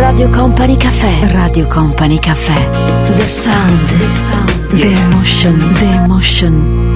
Radio Company Caffè. Radio Company Caffè. The sound. The sound. The emotion. The emotion.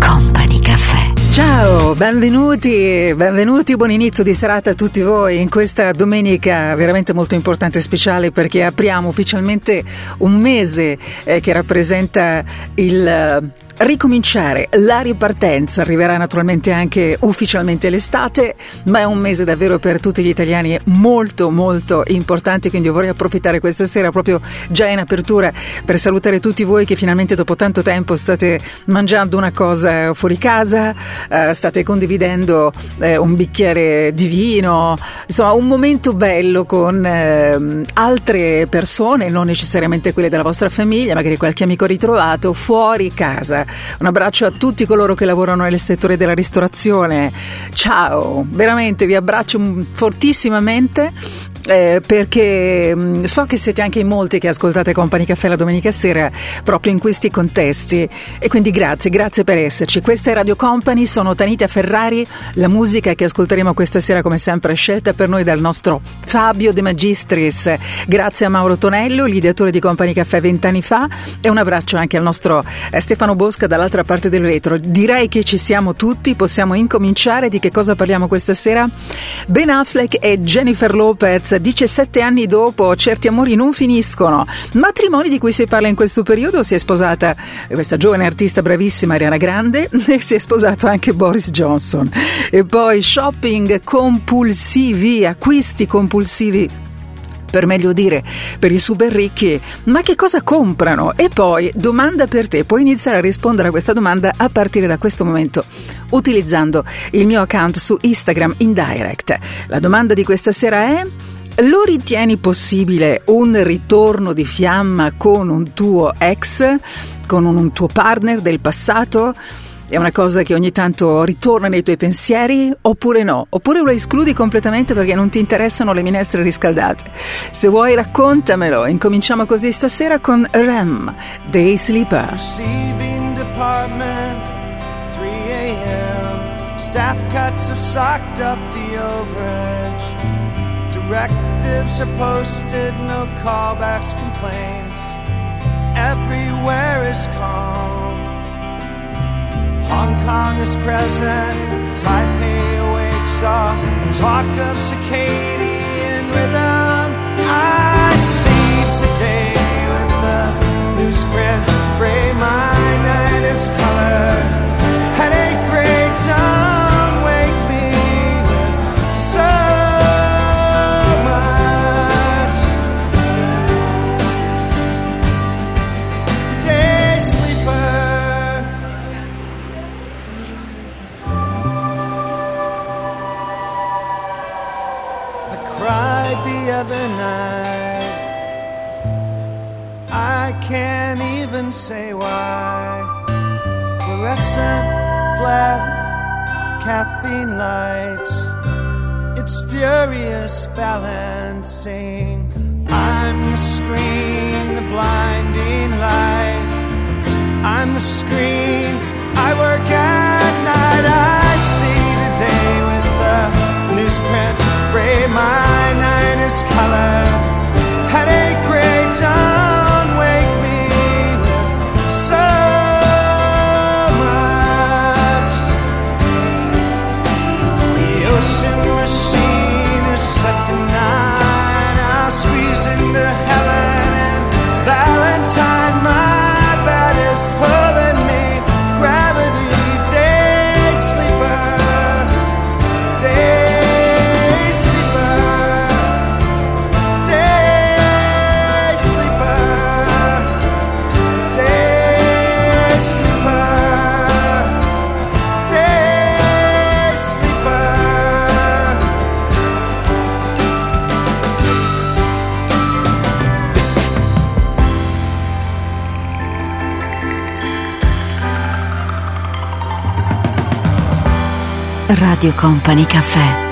Company Caffè. Ciao, benvenuti, benvenuti, buon inizio di serata a tutti voi in questa domenica veramente molto importante e speciale perché apriamo ufficialmente un mese eh, che rappresenta il ricominciare. La ripartenza arriverà naturalmente anche ufficialmente l'estate, ma è un mese davvero per tutti gli italiani molto molto importante, quindi io vorrei approfittare questa sera proprio già in apertura per salutare tutti voi che finalmente dopo tanto tempo state mangiando una cosa fuori casa, eh, state condividendo eh, un bicchiere di vino, insomma un momento bello con eh, altre persone, non necessariamente quelle della vostra famiglia, magari qualche amico ritrovato fuori casa. Un abbraccio a tutti coloro che lavorano nel settore della ristorazione. Ciao, veramente vi abbraccio fortissimamente eh, perché mh, mm, so che siete anche in molti che ascoltate Company Caffè la domenica sera proprio in questi contesti e quindi grazie, grazie per esserci. Questa è Radio Company, sono Tanita Ferrari, la musica che ascolteremo questa sera come sempre è scelta per noi dal nostro Fabio De Magistris. Grazie a Mauro Tonello, l'ideatore di Company Caffè vent'anni fa e un abbraccio anche al nostro eh, Stefano Bosca dall'altra parte del vetro. Direi che ci siamo tutti, possiamo incominciare. Di che cosa parliamo questa sera? Ben Affleck e Jennifer Lopez 17 anni dopo, certi amori non finiscono. Matrimoni di cui si parla in questo periodo, si è sposata questa giovane artista bravissima Ariana Grande e si è sposato anche Boris Johnson. E poi shopping compulsivi, acquisti compulsivi per meglio dire per i super ricchi, ma che cosa comprano? E poi, domanda per te, puoi iniziare a rispondere a questa domanda a partire da questo momento utilizzando il mio account su Instagram in direct. La domanda di questa sera è lo ritieni possibile un ritorno di fiamma con un tuo ex, con un tuo partner del passato? È una cosa che ogni tanto ritorna nei tuoi pensieri oppure no? Oppure lo escludi completamente perché non ti interessano le minestre riscaldate? Se vuoi raccontamelo. Incominciamo così stasera con Rem, Day Sleeper. Receiving department, 3 a.m. Staff cuts have socked up the overage. Directives are posted, no callbacks, complaints. Everywhere is calm. Hong Kong is present, Taipei awakes all talk of circadian rhythm. I see today with the newsprint, gray my night is colored. Other night. I can't even say why. Fluorescent, flat, caffeine lights. It's furious balancing. I'm the screen, the blinding light. I'm the screen. I work at night. I see the day with the newsprint. My in is color had a great time. Radio Company Caffè.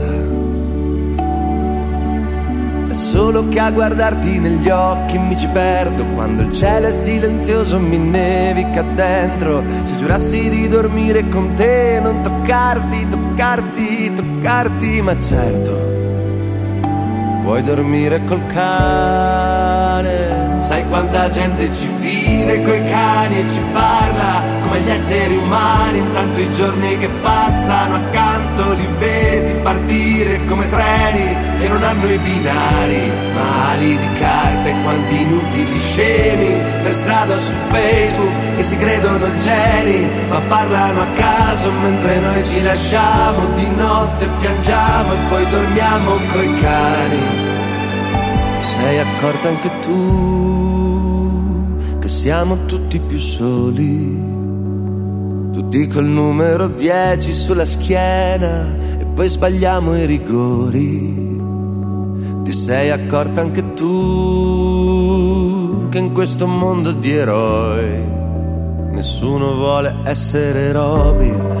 Solo che a guardarti negli occhi mi ci perdo quando il cielo è silenzioso mi nevica dentro. Se giurassi di dormire con te, non toccarti, toccarti, toccarti, ma certo. Vuoi dormire col cane? Sai quanta gente ci vive coi cani e ci parla come gli esseri umani. Intanto i giorni che passano accanto li vedi partire come treni che non hanno i binari, ma ali di carta e quanti inutili scemi per strada su Facebook che si credono geni, ma parlano a caso mentre noi ci lasciamo di notte piangiamo e poi dormiamo coi cani. Ti sei accorta anche tu siamo tutti più soli, tutti col numero 10 sulla schiena e poi sbagliamo i rigori. Ti sei accorta anche tu che in questo mondo di eroi nessuno vuole essere Robin.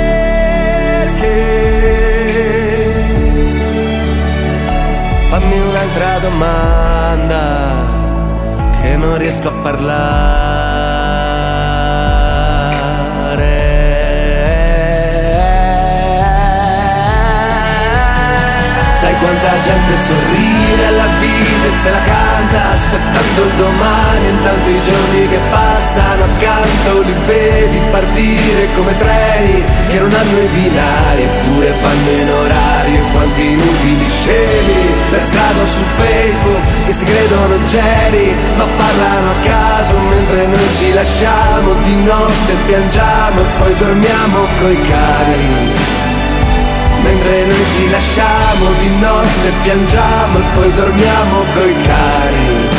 Fammi un'altra domanda che non riesco a parlare. Quanta gente sorride alla vita e se la canta aspettando il domani, intanto i giorni che passano li vedi partire come treni che non hanno i binari eppure vanno in orario quanti inutili scemi per strada su Facebook che si credono geni ma parlano a caso mentre noi ci lasciamo di notte piangiamo e poi dormiamo coi cari Mentre noi ci lasciamo di notte piangiamo e poi dormiamo coi cari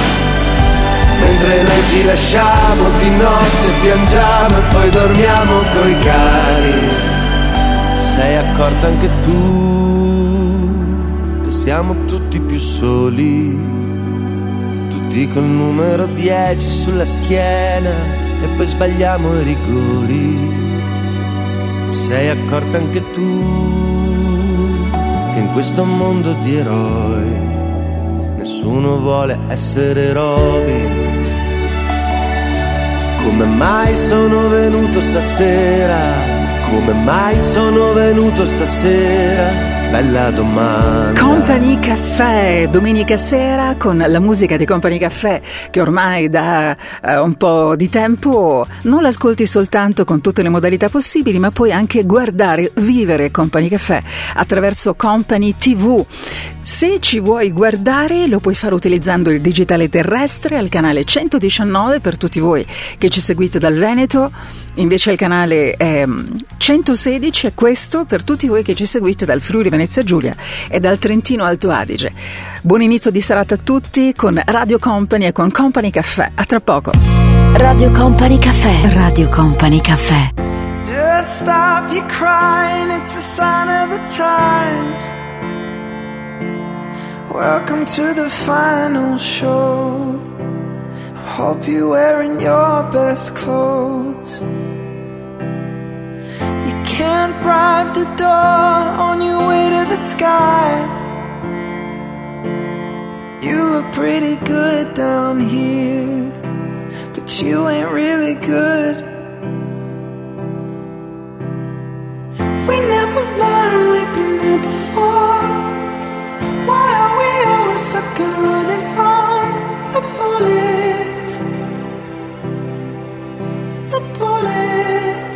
Mentre noi ci lasciamo di notte piangiamo e poi dormiamo coi cari Sei accorta anche tu che siamo tutti più soli? Tutti col numero 10 sulla schiena e poi sbagliamo i rigori. Sei accorta anche tu che in questo mondo di eroi nessuno vuole essere Robin. Come mai sono venuto stasera? Come mai sono venuto stasera? Bella domanda. Company Caffè, domenica sera con la musica di Company Caffè che ormai da uh, un po' di tempo non l'ascolti soltanto con tutte le modalità possibili, ma puoi anche guardare, vivere Company Caffè attraverso Company TV. Se ci vuoi guardare lo puoi fare utilizzando il digitale terrestre al canale 119 per tutti voi che ci seguite dal Veneto, invece il canale eh, 116 è questo per tutti voi che ci seguite dal Friuli Venezia Giulia e dal Trentino Alto Adige. Buon inizio di serata a tutti con Radio Company e con Company Caffè. A tra poco. Radio Company Caffè. Radio Company Caffè. Just stop your crying, it's a sign of the times. Welcome to the final show. I hope you're wearing your best clothes. You can't bribe the door on your way to the sky. You look pretty good down here, but you ain't really good. We never learned we've been here before. Stuck and running from the bullet. The bullet.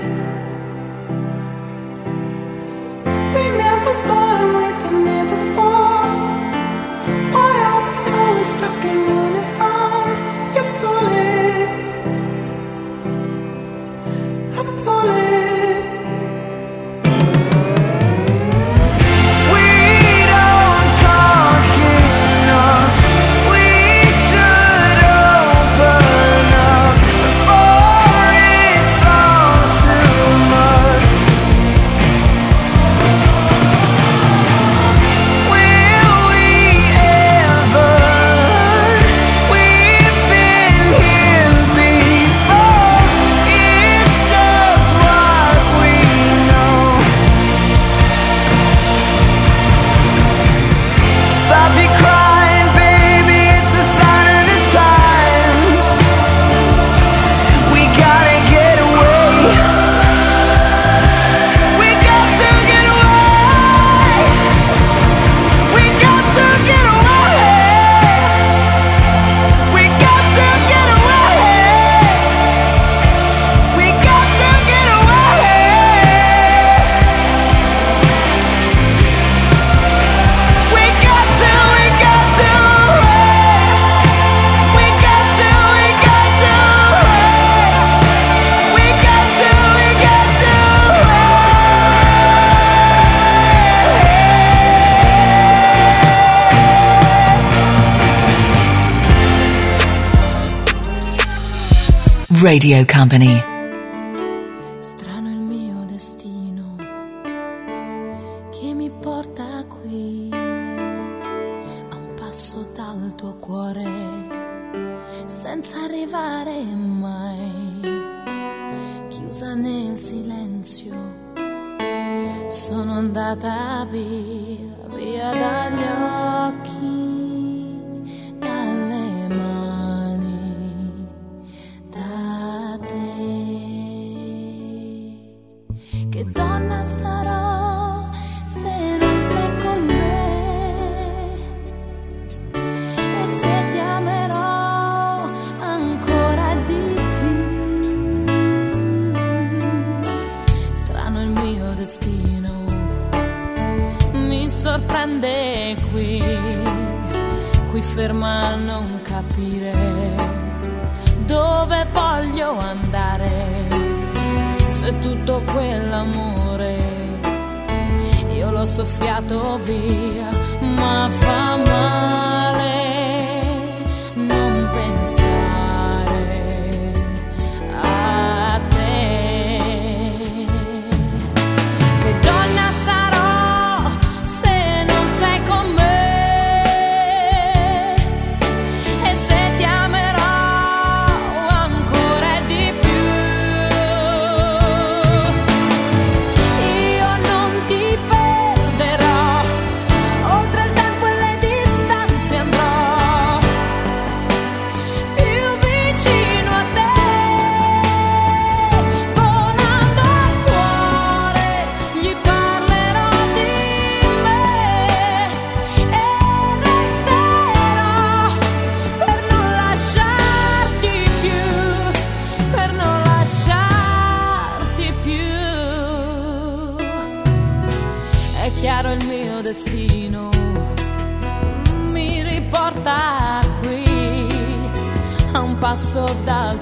We never learned we've been here before. Why are we always stuck and running Radio Company. Tutto quell'amore. Io l'ho soffiato via, ma fa male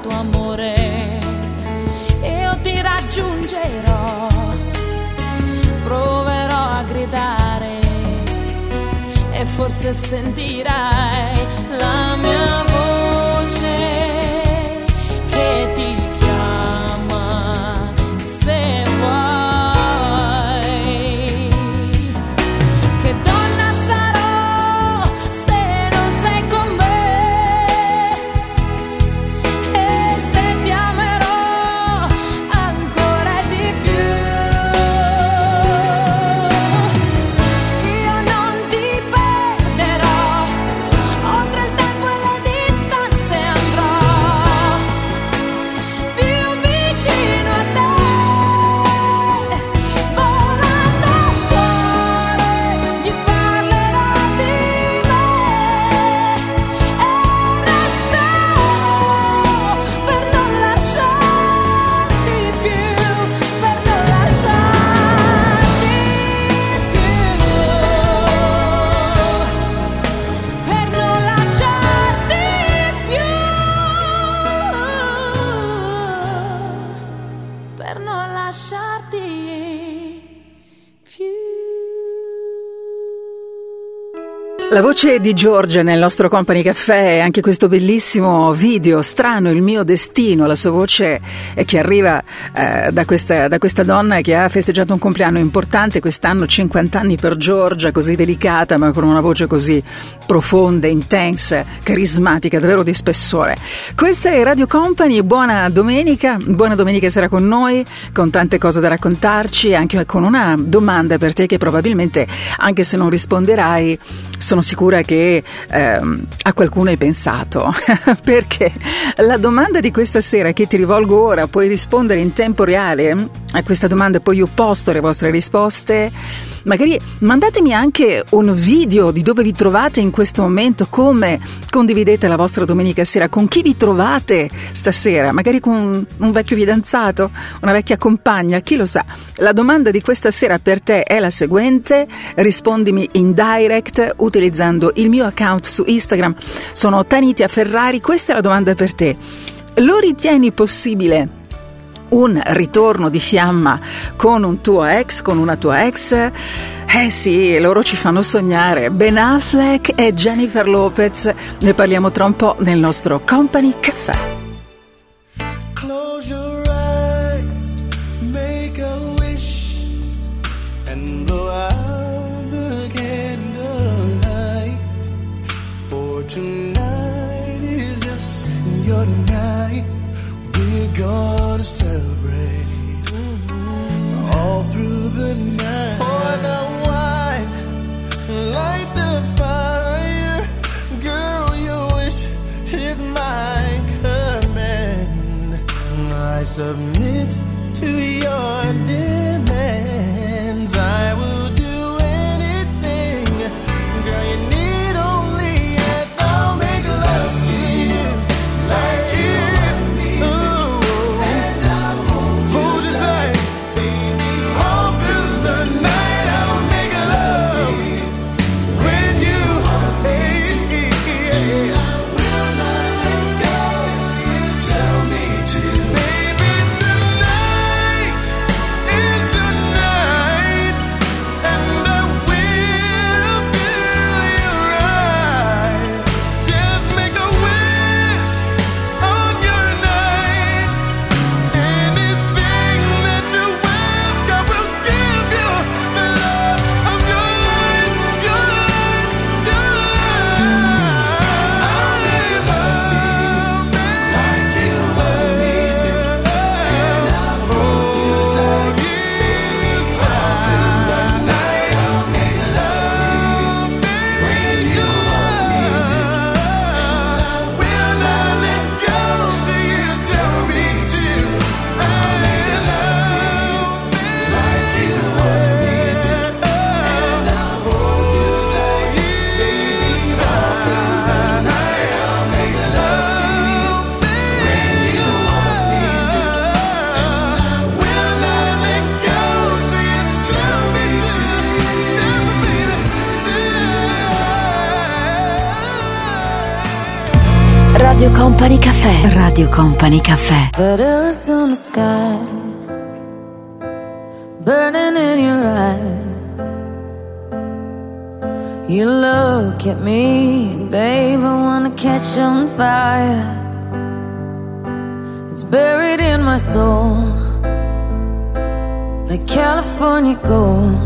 tuo amore. Io ti raggiungerò, proverò a gridare e forse sentirai la mia voce La voce di Giorgia nel nostro Company Caffè e anche questo bellissimo video, strano il mio destino, la sua voce che arriva eh, da, questa, da questa donna che ha festeggiato un compleanno importante quest'anno, 50 anni per Giorgia, così delicata ma con una voce così profonda, intensa, carismatica, davvero di spessore. Questa è Radio Company, buona domenica, buona domenica sera con noi, con tante cose da raccontarci, anche con una domanda per te che probabilmente, anche se non risponderai, sono sicura che ehm, a qualcuno hai pensato, perché la domanda di questa sera che ti rivolgo ora, puoi rispondere in tempo reale a questa domanda, poi io posto le vostre risposte. Magari mandatemi anche un video di dove vi trovate in questo momento, come condividete la vostra domenica sera, con chi vi trovate stasera, magari con un vecchio fidanzato, una vecchia compagna, chi lo sa. La domanda di questa sera per te è la seguente, rispondimi in direct utilizzando il mio account su Instagram, sono Tanitia Ferrari, questa è la domanda per te. Lo ritieni possibile? Un ritorno di fiamma con un tuo ex, con una tua ex. Eh sì, loro ci fanno sognare. Ben Affleck e Jennifer Lopez. Ne parliamo tra un po' nel nostro Company Caffè. I Company Caffè. That the sky burning in your eyes. You look at me, babe, I wanna catch on fire. It's buried in my soul, like California gold.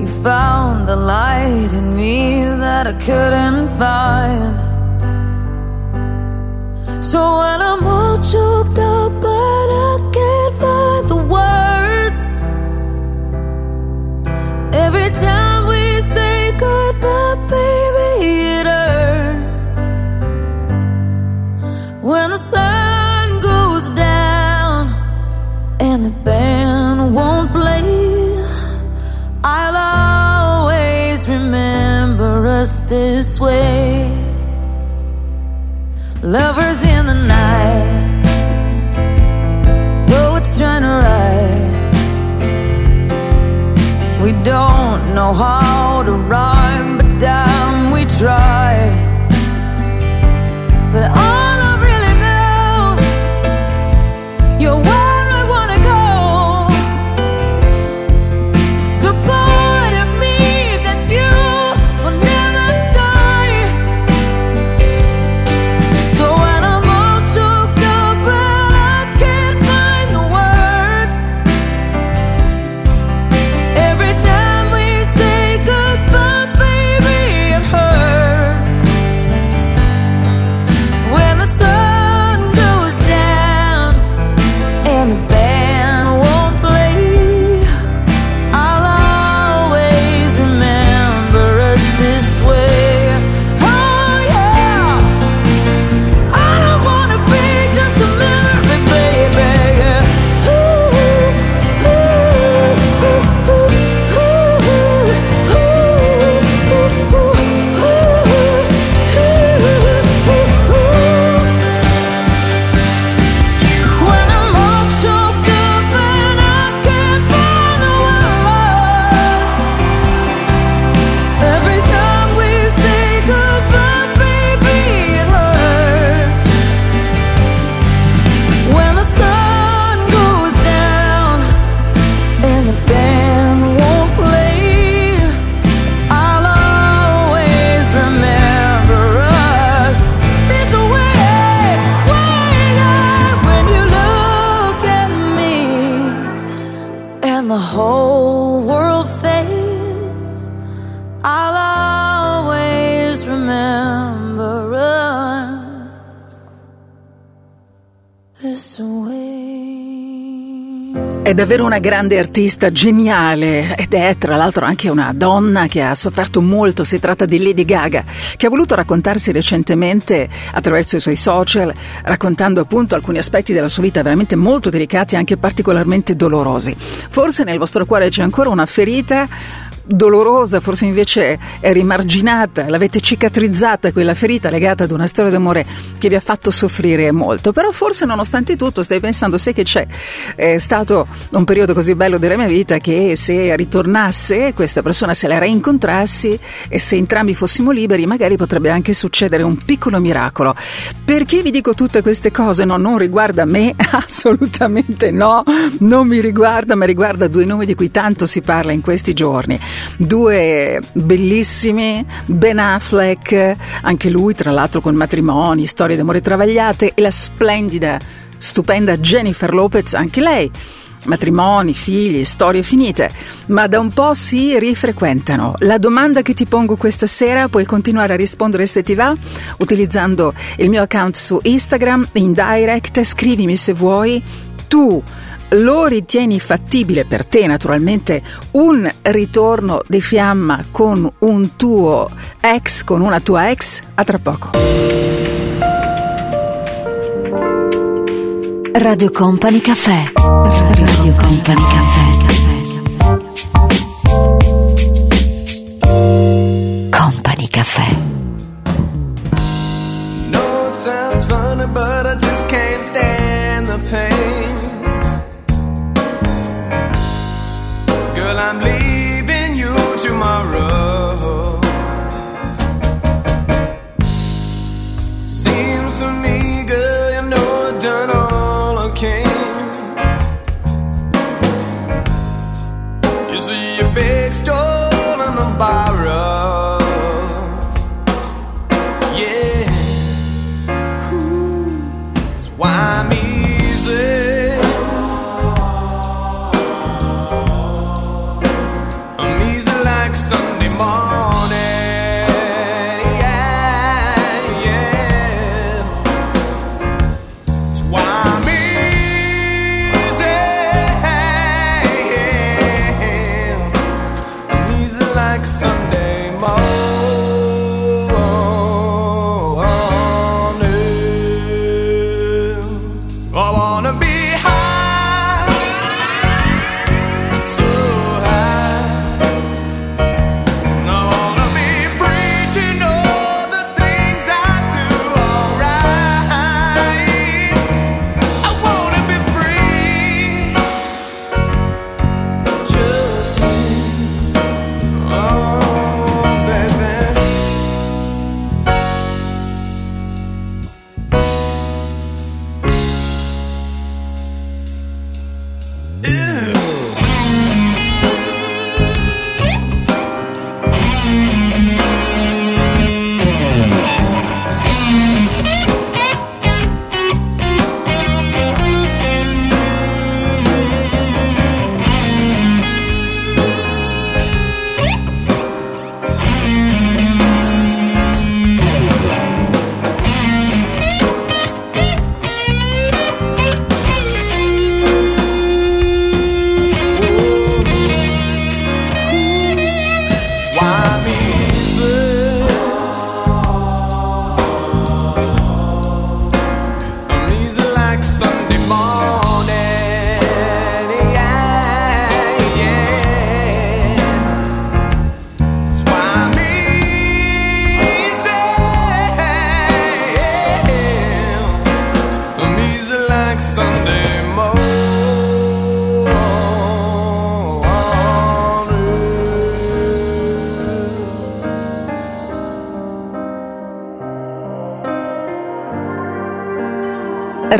You found the light in me that I couldn't find. So when I'm all choked up, but I can't find the words. Every time we say goodbye, baby, it hurts. When the sun goes down and the band won't play, I'll always remember us this way. Trying to write. We don't know how to rhyme, but damn, we try. Davvero una grande artista, geniale ed è tra l'altro anche una donna che ha sofferto molto, si tratta di Lady Gaga, che ha voluto raccontarsi recentemente attraverso i suoi social, raccontando appunto alcuni aspetti della sua vita veramente molto delicati e anche particolarmente dolorosi. Forse nel vostro cuore c'è ancora una ferita dolorosa, forse invece è rimarginata, l'avete cicatrizzata quella ferita legata ad una storia d'amore che vi ha fatto soffrire molto, però forse nonostante tutto stai pensando, sai che c'è, è stato un periodo così bello della mia vita che se ritornasse questa persona, se la reincontrassi e se entrambi fossimo liberi, magari potrebbe anche succedere un piccolo miracolo. Perché vi dico tutte queste cose? No, non riguarda me, assolutamente no, non mi riguarda, ma riguarda due nomi di cui tanto si parla in questi giorni due bellissimi, Ben Affleck, anche lui tra l'altro con matrimoni, storie d'amore travagliate, e la splendida, stupenda Jennifer Lopez, anche lei. Matrimoni, figli, storie finite, ma da un po' si rifrequentano. La domanda che ti pongo questa sera puoi continuare a rispondere se ti va utilizzando il mio account su Instagram in direct, scrivimi se vuoi tu lo ritieni fattibile per te naturalmente un ritorno di fiamma con un tuo ex, con una tua ex? A tra poco. Radio Company Caffè. Radio Company Caffè. Company Caffè. I mean.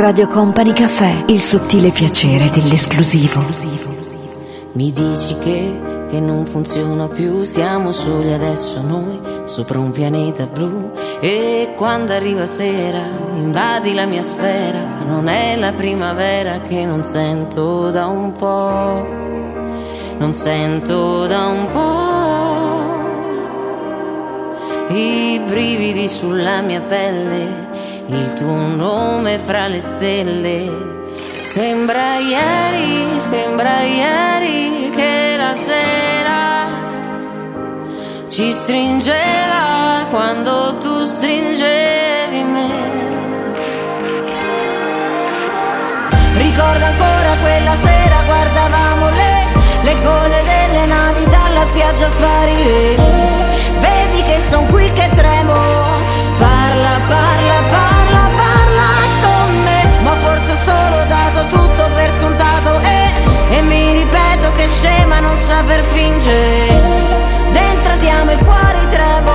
Radio Company Caffè, il sottile piacere dell'esclusivo. Mi dici che, che non funziona più, siamo soli adesso noi, sopra un pianeta blu. E quando arriva sera, invadi la mia sfera, non è la primavera che non sento da un po', non sento da un po'. I brividi sulla mia pelle, il tuo nome fra le stelle. Sembra ieri, sembra ieri che la sera ci stringeva quando tu stringevi me. Ricordo ancora quella sera guardavamo le, le code delle navi dalla spiaggia sparire. Vedi che son qui che tremo. Parla, parla, parla, per scontato e, e mi ripeto che scema non saper fingere. Dentro ti amo e fuori tremo.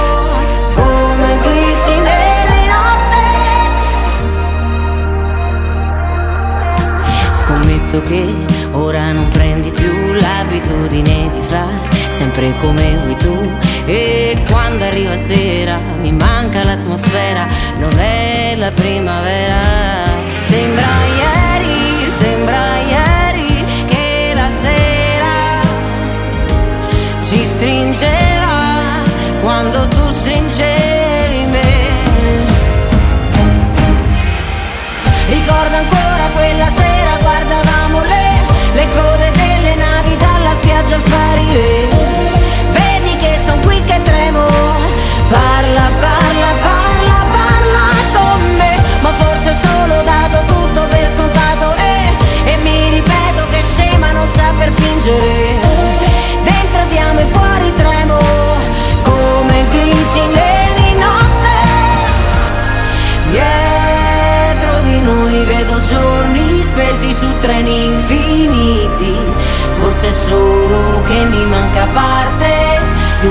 Come glitch neri notte. Scommetto che ora non prendi più l'abitudine di fare sempre come vuoi tu. E quando arriva sera mi manca l'atmosfera, non è la primavera. Sembra ieri, stringeva quando tu stringevi me. Ricordo ancora quella sera guardavamo le, le code delle navi dalla spiaggia sparire.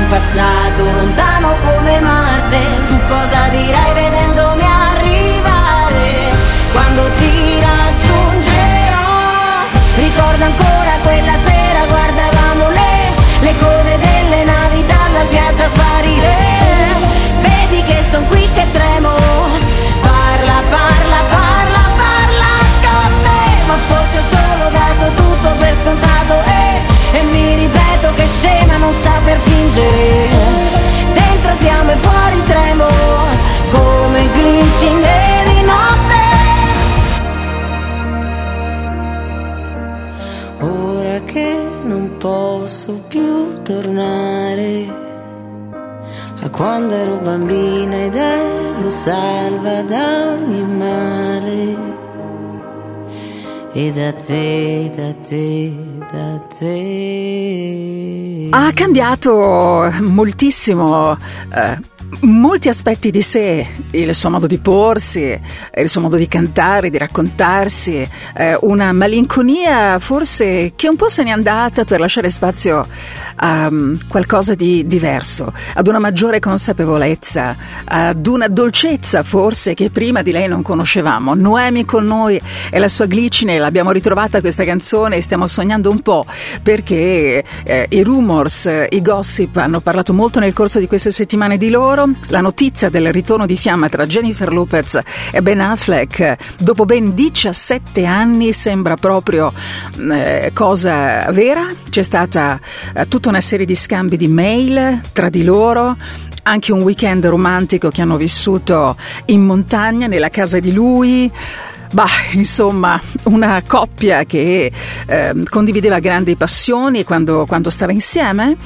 Passato lontano come Marte. Tu cosa dirai vedendomi arrivare? Quando ti raggiungerò, ricordo ancora quella sera guardavamo le, le code essere Dentro ti amo e fuori tremo Come il glicine di notte Ora che non posso più tornare a quando ero bambina ed ero salva da ogni male. E da te, da te, da te. Ha cambiato moltissimo. eh, Molti aspetti di sé, il suo modo di porsi, il suo modo di cantare, di raccontarsi, eh, una malinconia forse che un po' se n'è andata per lasciare spazio a mm, qualcosa di diverso, ad una maggiore consapevolezza, ad una dolcezza forse che prima di lei non conoscevamo. Noemi con noi e la sua glicine, l'abbiamo ritrovata questa canzone e stiamo sognando un po' perché eh, i rumors, i gossip hanno parlato molto nel corso di queste settimane di loro. La notizia del ritorno di fiamma tra Jennifer Lopez e Ben Affleck dopo ben 17 anni sembra proprio eh, cosa vera. C'è stata eh, tutta una serie di scambi di mail tra di loro anche un weekend romantico che hanno vissuto in montagna, nella casa di lui. Bah, insomma, una coppia che eh, condivideva grandi passioni quando, quando stava insieme.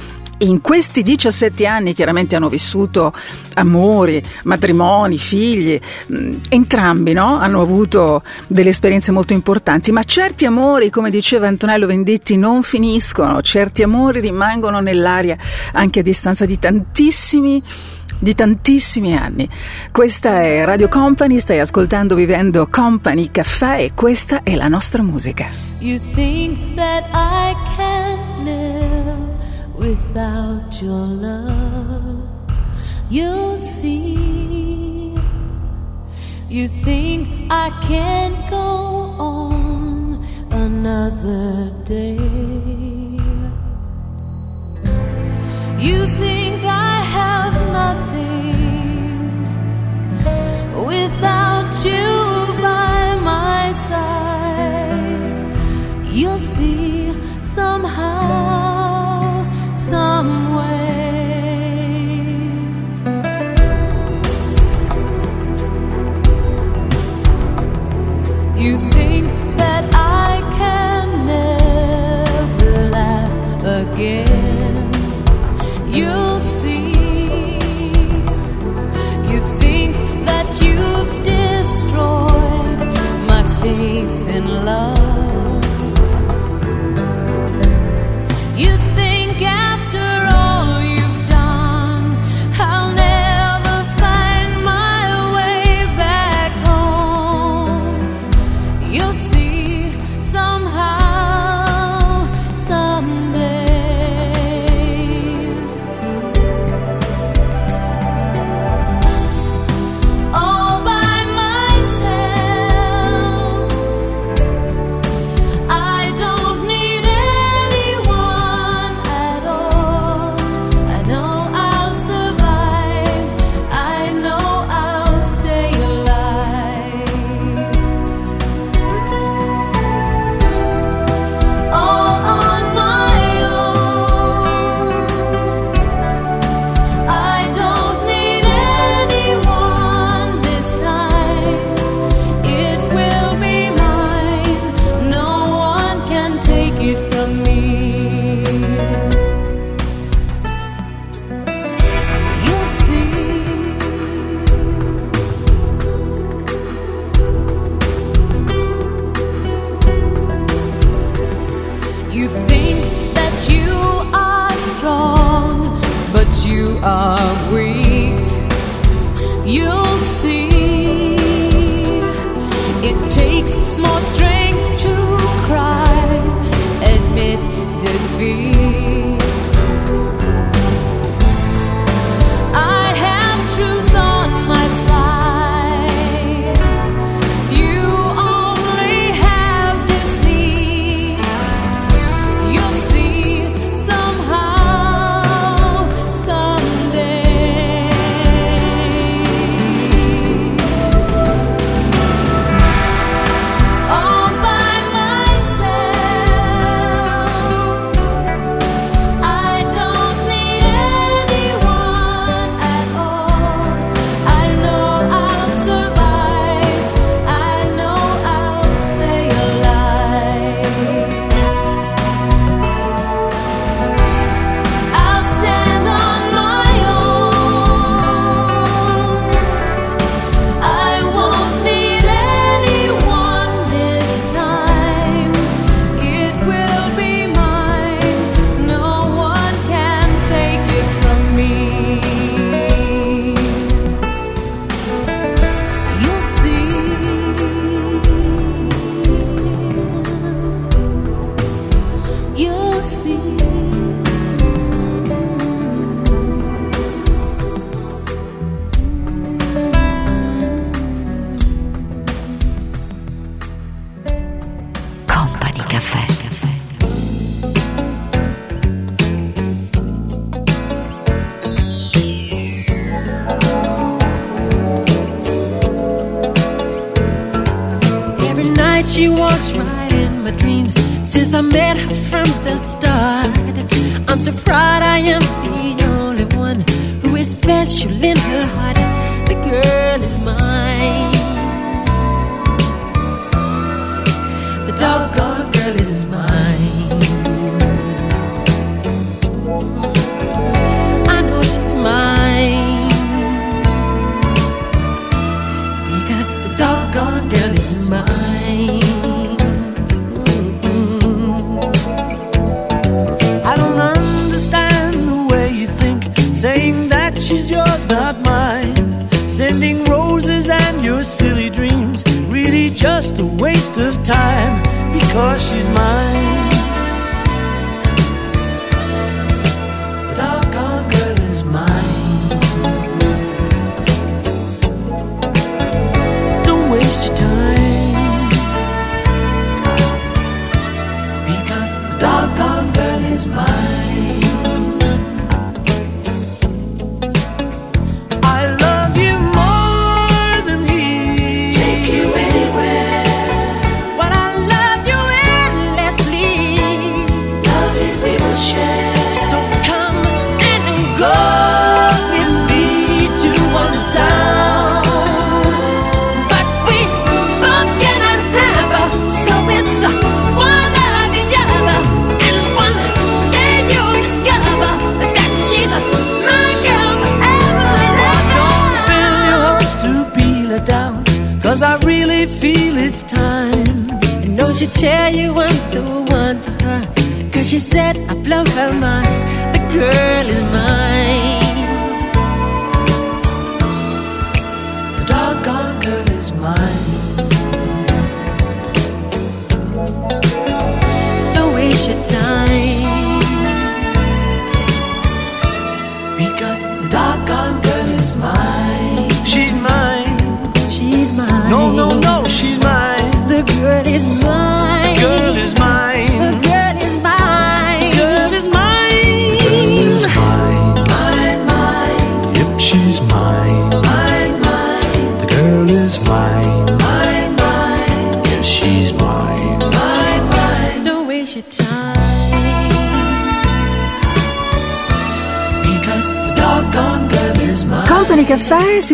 In questi 17 anni chiaramente hanno vissuto amori, matrimoni, figli, mm, entrambi no? hanno avuto delle esperienze molto importanti, ma certi amori, come diceva Antonello Venditti, non finiscono, certi amori rimangono nell'aria anche a distanza di tantissimi di tantissimi anni. Questa è Radio Company, stai ascoltando Vivendo Company Caffè e questa è la nostra musica. You think that I can without your love? You'll see. You think I can't go on another day? You think I have nothing without you by my side. You'll see somehow,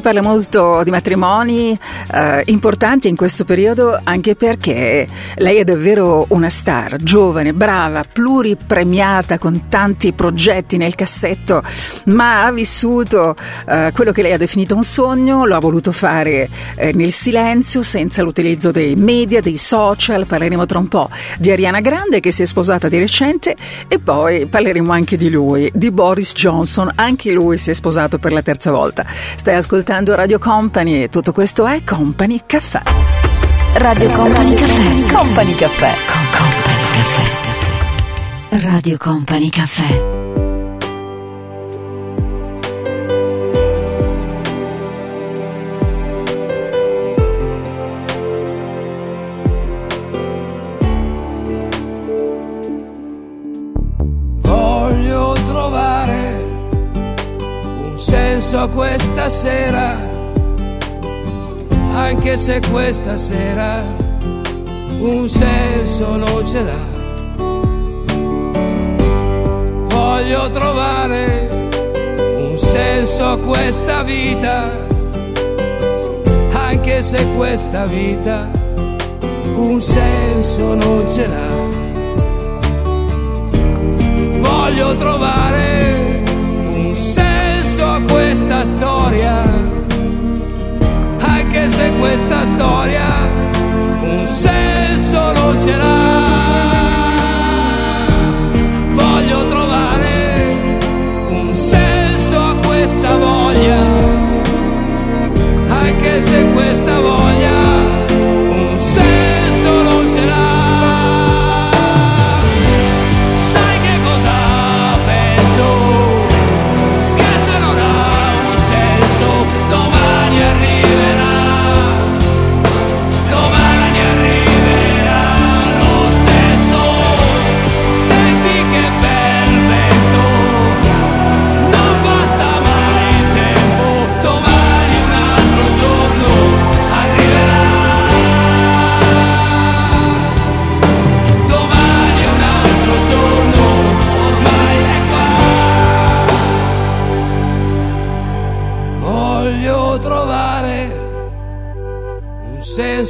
parla molto di matrimoni eh, importanti in questo periodo anche perché lei è davvero una star, giovane, brava, pluripremiata con tanti progetti nel cassetto, ma ha vissuto eh, quello che lei ha definito un sogno, lo ha voluto fare eh, nel silenzio, senza l'utilizzo dei media, dei social. Parleremo tra un po' di Ariana Grande che si è sposata di recente e poi parleremo anche di lui, di Boris Johnson, anche lui si è sposato per la terza volta. Stai ascoltando Radio Company e tutto questo è Company Caffè. Radio Company Caffè. Company Caffè. Con Company Caffè. Radio Company Caffè. Voglio trovare un senso a questa sera anche se questa sera un senso non ce l'ha. Voglio trovare un senso a questa vita, anche se questa vita un senso non ce l'ha. Voglio trovare questa storia un senso non ce l'ha.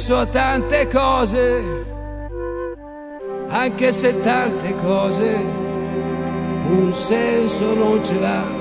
Senso a tante cose, anche se tante cose un senso non ce l'ha.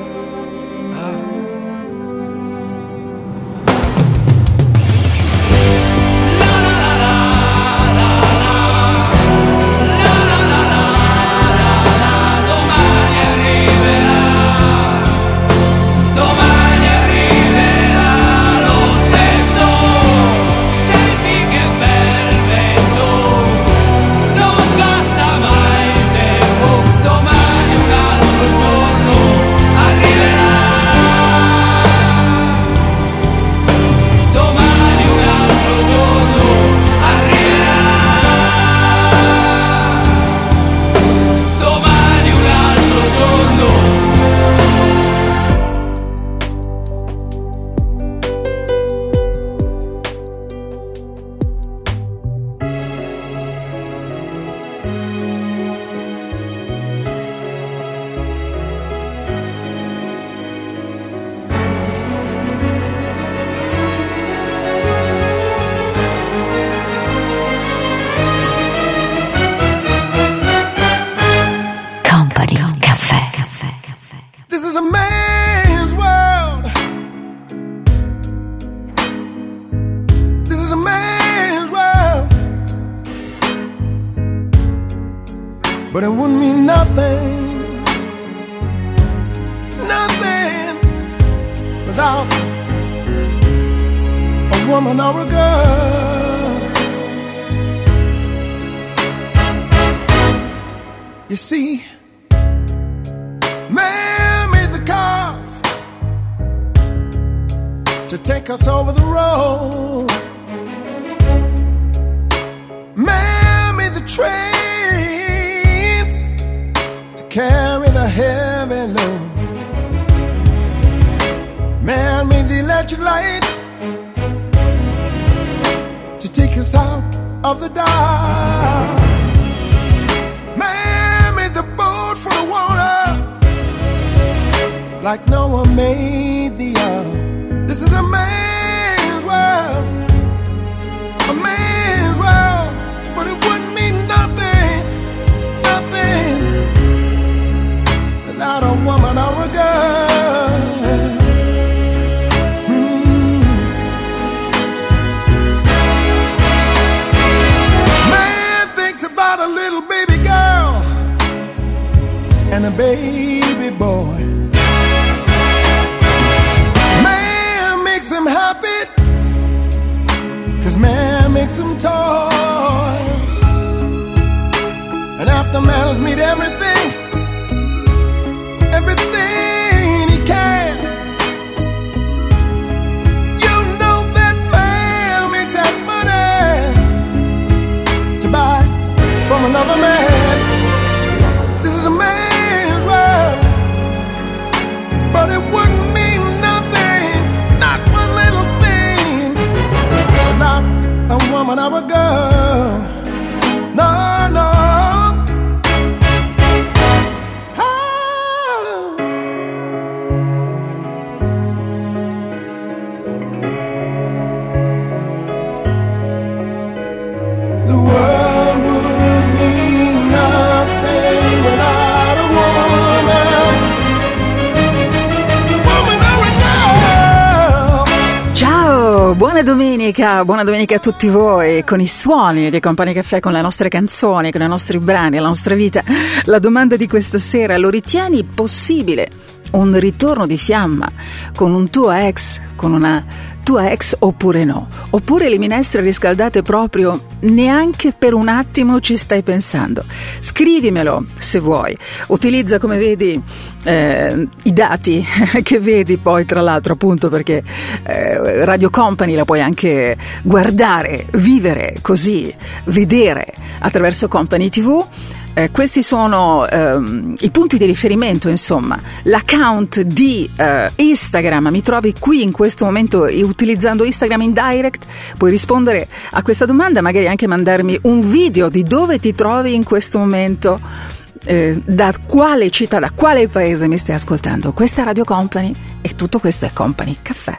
Domenica, buona domenica a tutti voi con i suoni di Company Caffè, con le nostre canzoni, con i nostri brani, la nostra vita. La domanda di questa sera, lo ritieni possibile un ritorno di fiamma con un tuo ex, con una tua ex oppure no? Oppure le minestre riscaldate proprio neanche per un attimo ci stai pensando? Scrivimelo se vuoi. Utilizza come vedi eh, i dati che vedi poi tra l'altro appunto perché eh, Radio Company la puoi anche guardare, vivere così, vedere attraverso Company TV. Eh, questi sono ehm, i punti di riferimento, insomma, l'account di eh, Instagram, mi trovi qui in questo momento e utilizzando Instagram in direct, puoi rispondere a questa domanda, magari anche mandarmi un video di dove ti trovi in questo momento. eh, da quale città, da quale paese mi stai ascoltando? Questa è Radio Company e tutto questo è Company Caffè.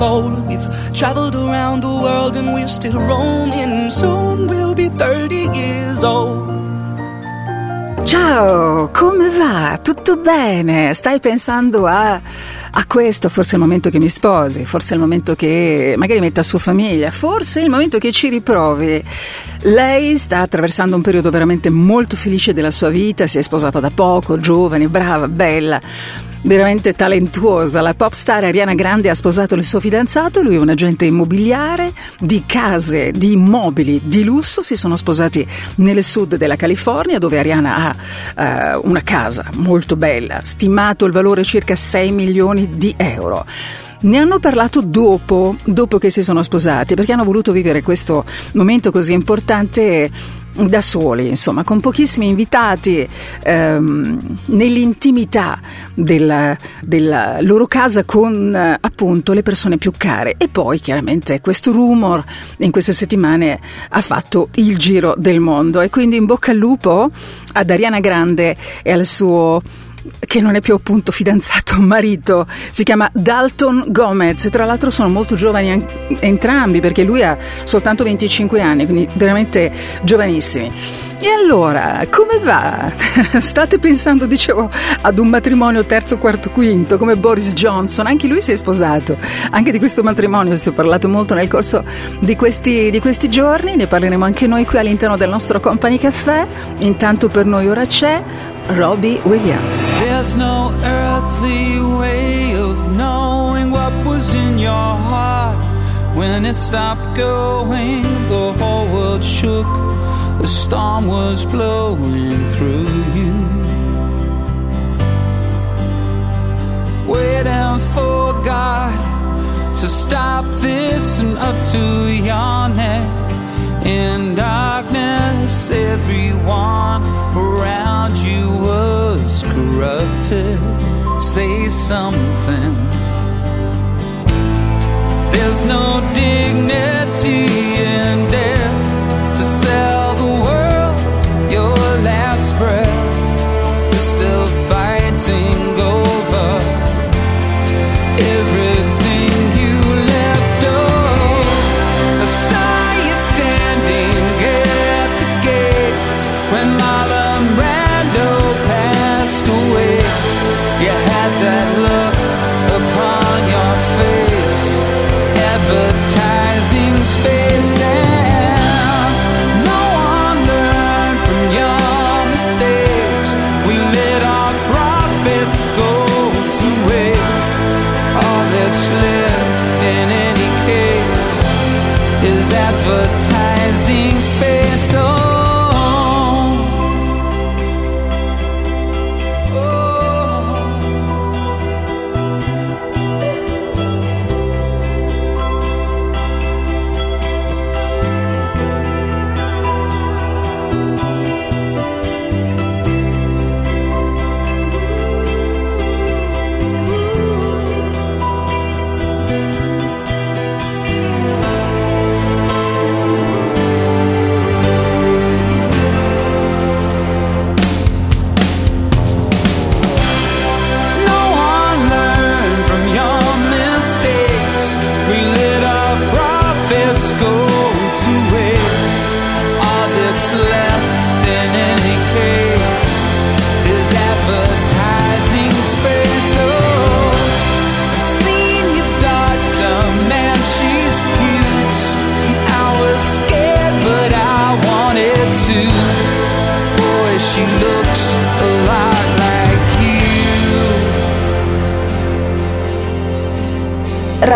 sold. We've traveled around the world and we're still roaming. Soon we'll be 30 years old. Ciao, come va? Tutto bene? Stai pensando a, a questo? Forse è il momento che mi sposi, forse è il momento che magari metta sua famiglia, forse è il momento che ci riprovi. Lei sta attraversando un periodo veramente molto felice della sua vita, si è sposata da poco, giovane, brava, bella. Veramente talentuosa, la pop star Ariana Grande ha sposato il suo fidanzato, lui è un agente immobiliare di case, di immobili di lusso, si sono sposati nel sud della California dove Ariana ha eh, una casa molto bella, stimato il valore circa 6 milioni di euro. Ne hanno parlato dopo, dopo che si sono sposati, perché hanno voluto vivere questo momento così importante da soli, insomma, con pochissimi invitati, ehm, nell'intimità della, della loro casa con eh, appunto le persone più care. E poi chiaramente questo rumor in queste settimane ha fatto il giro del mondo e quindi in bocca al lupo ad Ariana Grande e al suo che non è più appunto fidanzato, marito, si chiama Dalton Gomez. E tra l'altro sono molto giovani an- entrambi perché lui ha soltanto 25 anni, quindi veramente giovanissimi. E allora, come va? State pensando, dicevo, ad un matrimonio terzo, quarto, quinto, come Boris Johnson, anche lui si è sposato, anche di questo matrimonio si è parlato molto nel corso di questi, di questi giorni, ne parleremo anche noi qui all'interno del nostro Company Caffè, intanto per noi ora c'è Robbie Williams. There's no earthly way of knowing what was in your heart. When it stopped going, the whole world shook. The storm was blowing through you. Waiting for God to stop this and up to your neck. In darkness, everyone around you was corrupted. Say something. There's no dignity in death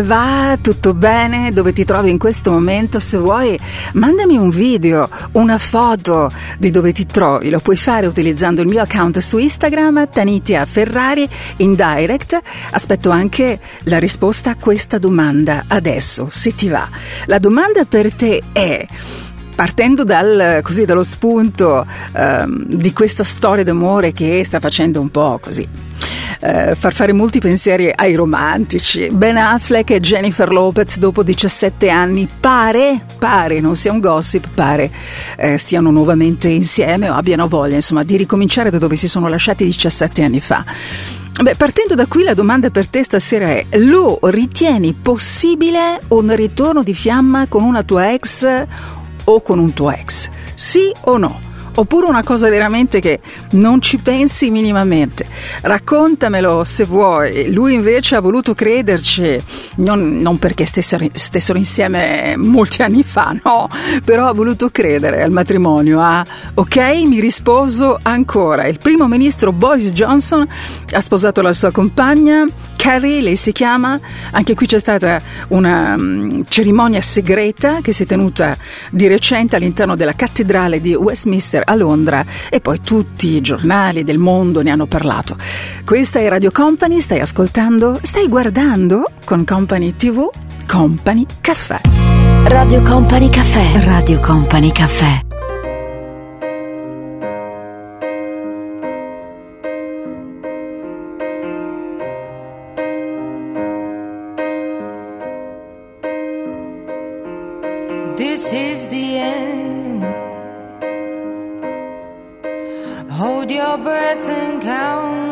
Come va? Tutto bene? Dove ti trovi in questo momento? Se vuoi, mandami un video, una foto di dove ti trovi. Lo puoi fare utilizzando il mio account su Instagram, Tanitia Ferrari, in direct. Aspetto anche la risposta a questa domanda adesso, se ti va. La domanda per te è partendo dal, così, dallo spunto ehm, di questa storia d'amore che sta facendo un po' così. Eh, far fare molti pensieri ai romantici. Ben Affleck e Jennifer Lopez dopo 17 anni pare, pare, non sia un gossip, pare eh, stiano nuovamente insieme o abbiano voglia insomma di ricominciare da dove si sono lasciati 17 anni fa. Beh, partendo da qui la domanda per te stasera è: lo ritieni possibile un ritorno di fiamma con una tua ex o con un tuo ex? Sì o no? Oppure una cosa veramente che non ci pensi minimamente. Raccontamelo se vuoi. Lui invece ha voluto crederci, non, non perché stessero, stessero insieme molti anni fa, no, però ha voluto credere al matrimonio. Ah, ok, mi risposo ancora. Il primo ministro Boris Johnson ha sposato la sua compagna, Carrie, lei si chiama. Anche qui c'è stata una um, cerimonia segreta che si è tenuta di recente all'interno della cattedrale di Westminster a Londra e poi tutti i giornali del mondo ne hanno parlato. Questa è Radio Company, stai ascoltando, stai guardando con Company TV, Company Caffè. Radio Company Caffè. Radio Company Caffè. Your breath and count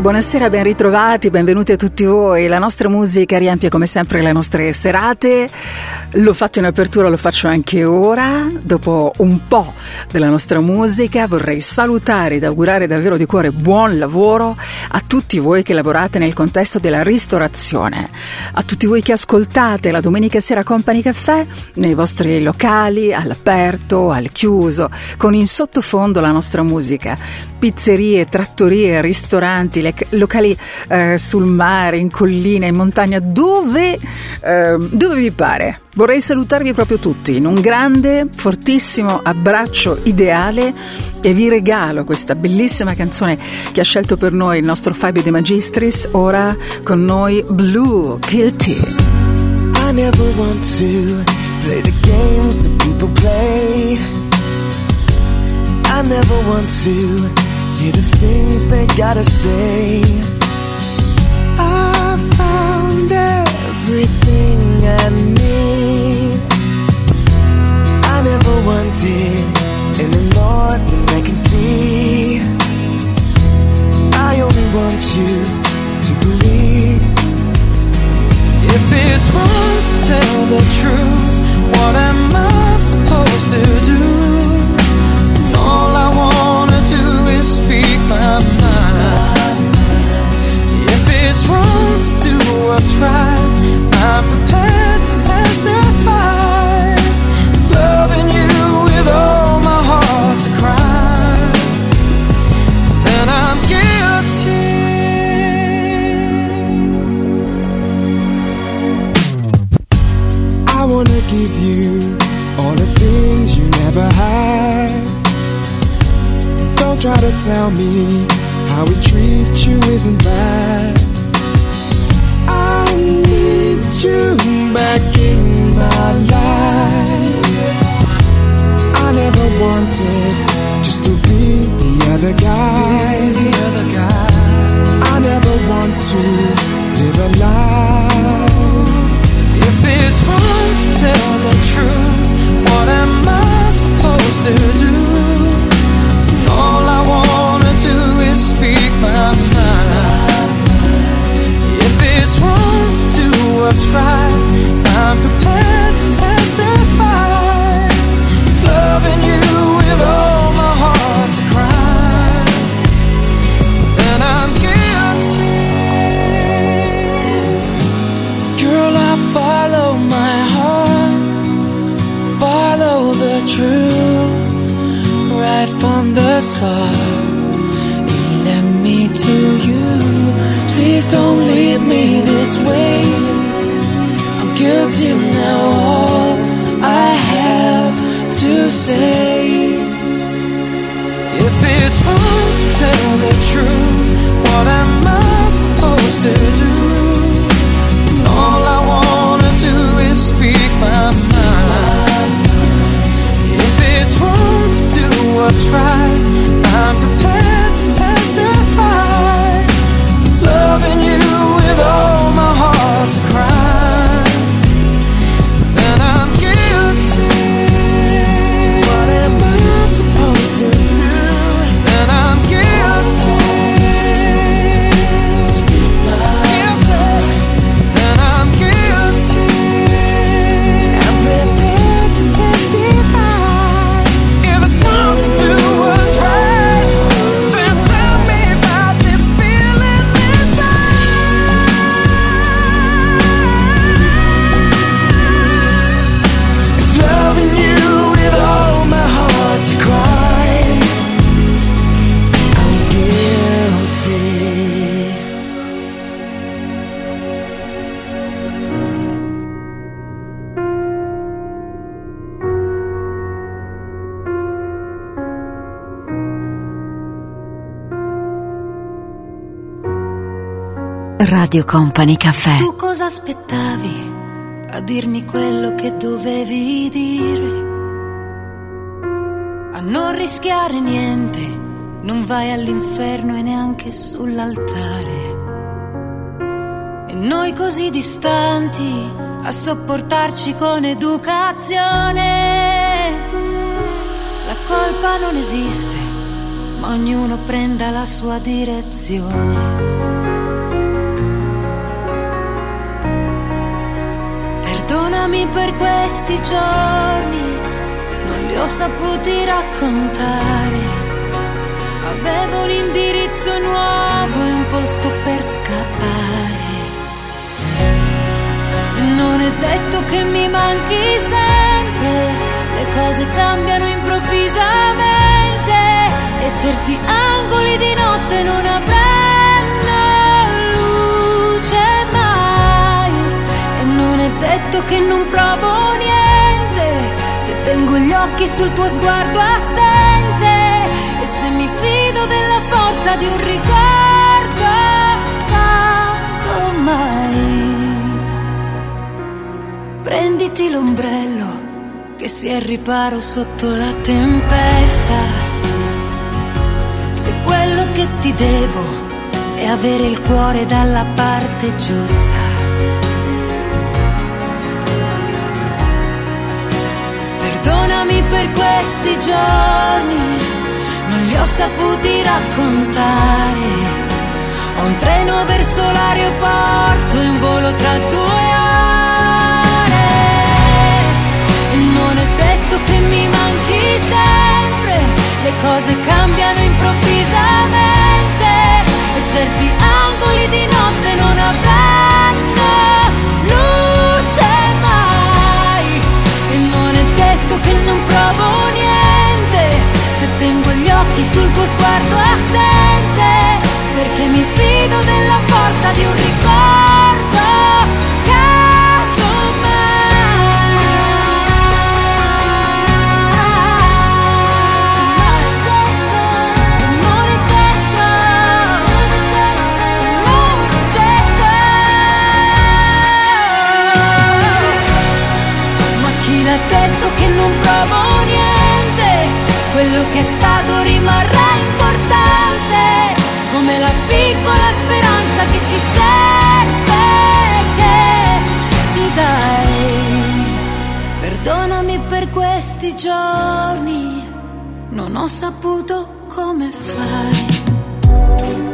Buonasera, ben ritrovati, benvenuti a tutti voi. La nostra musica riempie come sempre le nostre serate. L'ho fatto in apertura, lo faccio anche ora. Dopo un po' della nostra musica vorrei salutare ed augurare davvero di cuore buon lavoro a tutti voi che lavorate nel contesto della ristorazione, a tutti voi che ascoltate la domenica sera Company Caffè nei vostri locali, all'aperto, al chiuso, con in sottofondo la nostra musica. Pizzerie, trattorie, ristoranti, locali eh, sul mare, in collina, in montagna, dove, eh, dove vi pare. Vorrei salutarvi proprio tutti in un grande, fortissimo abbraccio ideale e vi regalo questa bellissima canzone che ha scelto per noi il nostro Fabio De Magistris, ora con noi Blue Guilty. I never want to play the games that people play. I never want to hear the things they gotta say. I found everything I need. Wanted any more than I can see. I only want you to believe. If it's wrong to tell the truth, what am I supposed to do? All I wanna do is speak my mind. If it's wrong to do what's right, I'm prepared to testify. Tell me how we treat you isn't bad. I need you back in my life. I never wanted just to be the other guy. I never want to live a lie. If it's wrong to tell the truth, what am I supposed to do? If it's wrong to do what's right, I'm prepared to testify. Loving you with all my heart's a crime, then I'm guilty. Girl, I follow my heart, follow the truth right from the start. Guilty now. All I have to say. If it's wrong to tell the truth, what am I supposed to do? All I wanna do is speak my mind. If it's wrong to do what's right, I'm prepared Radio Company Caffè. Tu cosa aspettavi a dirmi quello che dovevi dire? A non rischiare niente, non vai all'inferno e neanche sull'altare. E noi così distanti a sopportarci con educazione. La colpa non esiste, ma ognuno prenda la sua direzione. Per questi giorni, non li ho saputi raccontare. Avevo un indirizzo nuovo e un posto per scappare. E non è detto che mi manchi sempre, le cose cambiano improvvisamente e certi angoli di notte non avranno detto che non provo niente, se tengo gli occhi sul tuo sguardo assente e se mi fido della forza di un ricordo, casomai. Prenditi l'ombrello che si è riparo sotto la tempesta. Se quello che ti devo è avere il cuore dalla parte giusta. Questi giorni, non li ho saputi raccontare. Ho un treno verso l'aeroporto in volo tra due ore. Non è detto che mi manchi sempre, le cose cambiano improvvisamente e certi angoli di notte non avranno sul tuo sguardo assente, perché mi fido della forza di un ricordo. Che è stato rimarrà importante, come la piccola speranza che ci serve, che ti darei. Perdonami per questi giorni, non ho saputo come fai.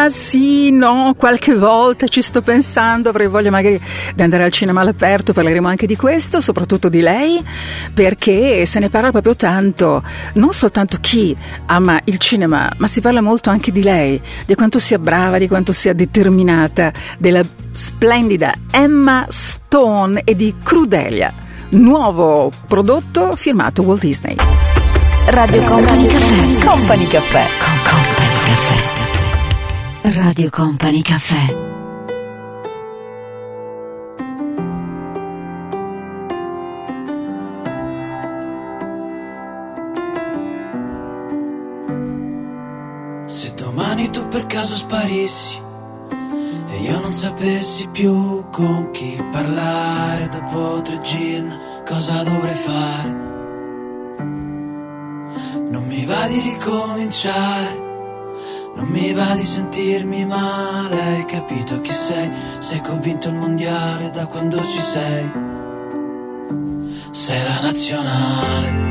Cinema? Sì, no, qualche volta ci sto pensando, avrei voglia magari di andare al cinema all'aperto, parleremo anche di questo, soprattutto di lei, perché se ne parla proprio tanto, non soltanto chi ama il cinema, ma si parla molto anche di lei, di quanto sia brava, di quanto sia determinata, della splendida Emma Stone e di Crudelia, nuovo prodotto firmato Walt Disney. Radio Company Caffè. Company Caffè. Con Company Caffè. Radio Company Caffè. Se domani tu per caso sparissi e io non sapessi più con chi parlare dopo tre gin, cosa dovrei fare? Non mi va di ricominciare, non mi va di sentirmi male, hai capito chi sei? Sei convinto il mondiale da quando ci sei? Sei la nazionale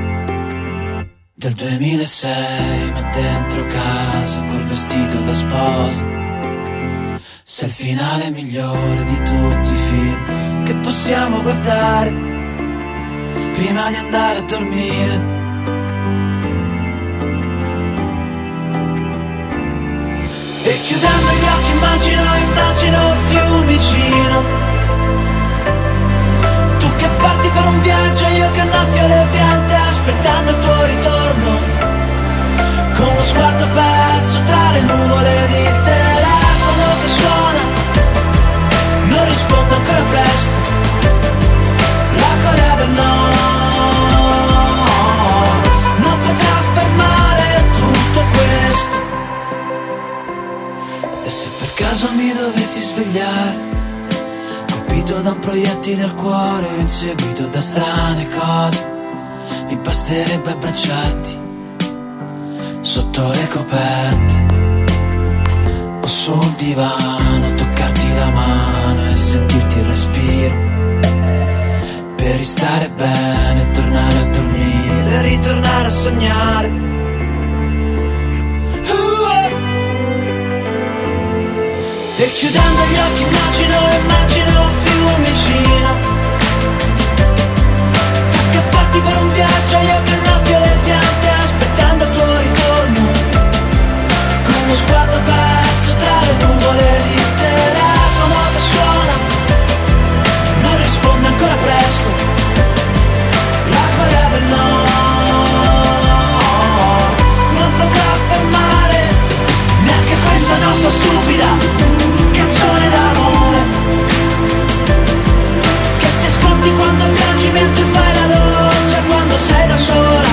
del 2006, ma dentro casa col vestito da sposa. Sei il finale migliore di tutti i film che possiamo guardare prima di andare a dormire. Chiudendo gli occhi immagino, immagino Fiumicino. Tu che parti per un viaggio, io che annaffio le piante aspettando il tuo ritorno. Con lo sguardo perso tra le nuvole ed il Non rispondo ancora presto. La Corea del Nord caso mi dovessi svegliare, colpito da un proiettile al cuore inseguito da strane cose, mi basterebbe abbracciarti sotto le coperte o sul divano, toccarti la mano e sentirti il respiro. Per ristare bene, tornare a dormire, ritornare a sognare. E chiudendo gli occhi immagino, immagino Fiumicino Tu che parti per un viaggio, io che annaffio le piante aspettando il tuo ritorno. Con lo sguardo perso tra le nuvole di telefono che suona. Non risponde ancora presto. La Corea del Nord Non nostra stupida quando piangi mentre fai la doccia Quando sei da sola.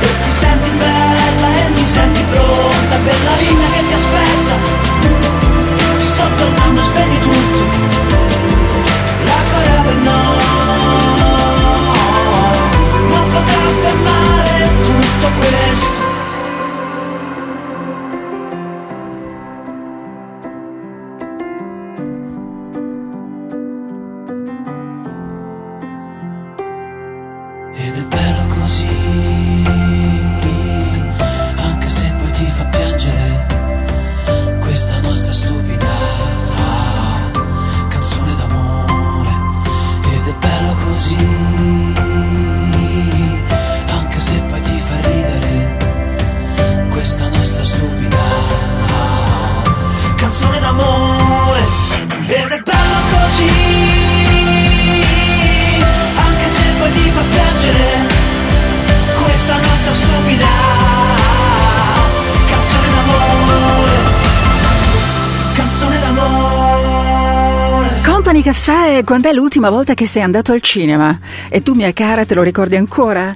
E ti senti bella e ti senti pronta Per la vita che ti aspetta. Sto tornando, spegni tutto. La Corea del Nord Non potrà fermare tutto questo Quando è l'ultima volta che sei andato al cinema? E tu, mia cara, te lo ricordi ancora?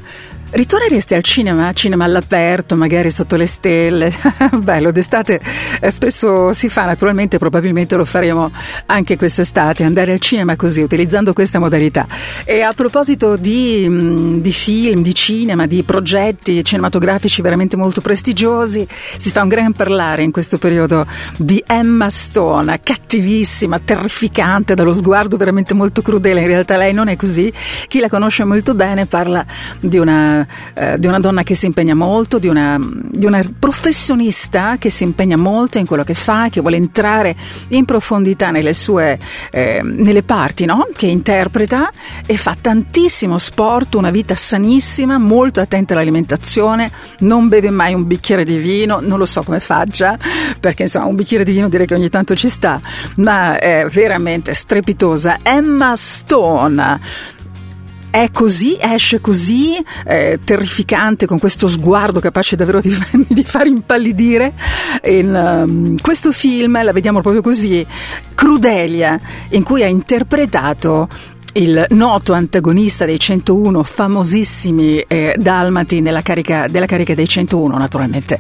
Ritorneresti al cinema, cinema all'aperto, magari sotto le stelle? Bello, d'estate eh, spesso si fa, naturalmente probabilmente lo faremo anche quest'estate, andare al cinema così, utilizzando questa modalità. E a proposito di, mh, di film, di cinema, di progetti cinematografici veramente molto prestigiosi, si fa un gran parlare in questo periodo di Emma Stone, cattivissima, terrificante, dallo sguardo veramente molto crudele, in realtà lei non è così, chi la conosce molto bene parla di una eh, di una donna che si impegna molto, di una, di una professionista che si impegna molto in quello che fa, che vuole entrare in profondità nelle sue eh, nelle parti no? che interpreta e fa tantissimo sport, una vita sanissima, molto attenta all'alimentazione, non beve mai un bicchiere di vino, non lo so come faccia, perché insomma un bicchiere di vino direi che ogni tanto ci sta, ma è veramente strepitosa. Emma Stone è così, esce così, eh, terrificante, con questo sguardo capace davvero di, di far impallidire. In um, questo film la vediamo proprio così, Crudelia, in cui ha interpretato il noto antagonista dei 101, famosissimi eh, dalmati carica, della carica dei 101, naturalmente.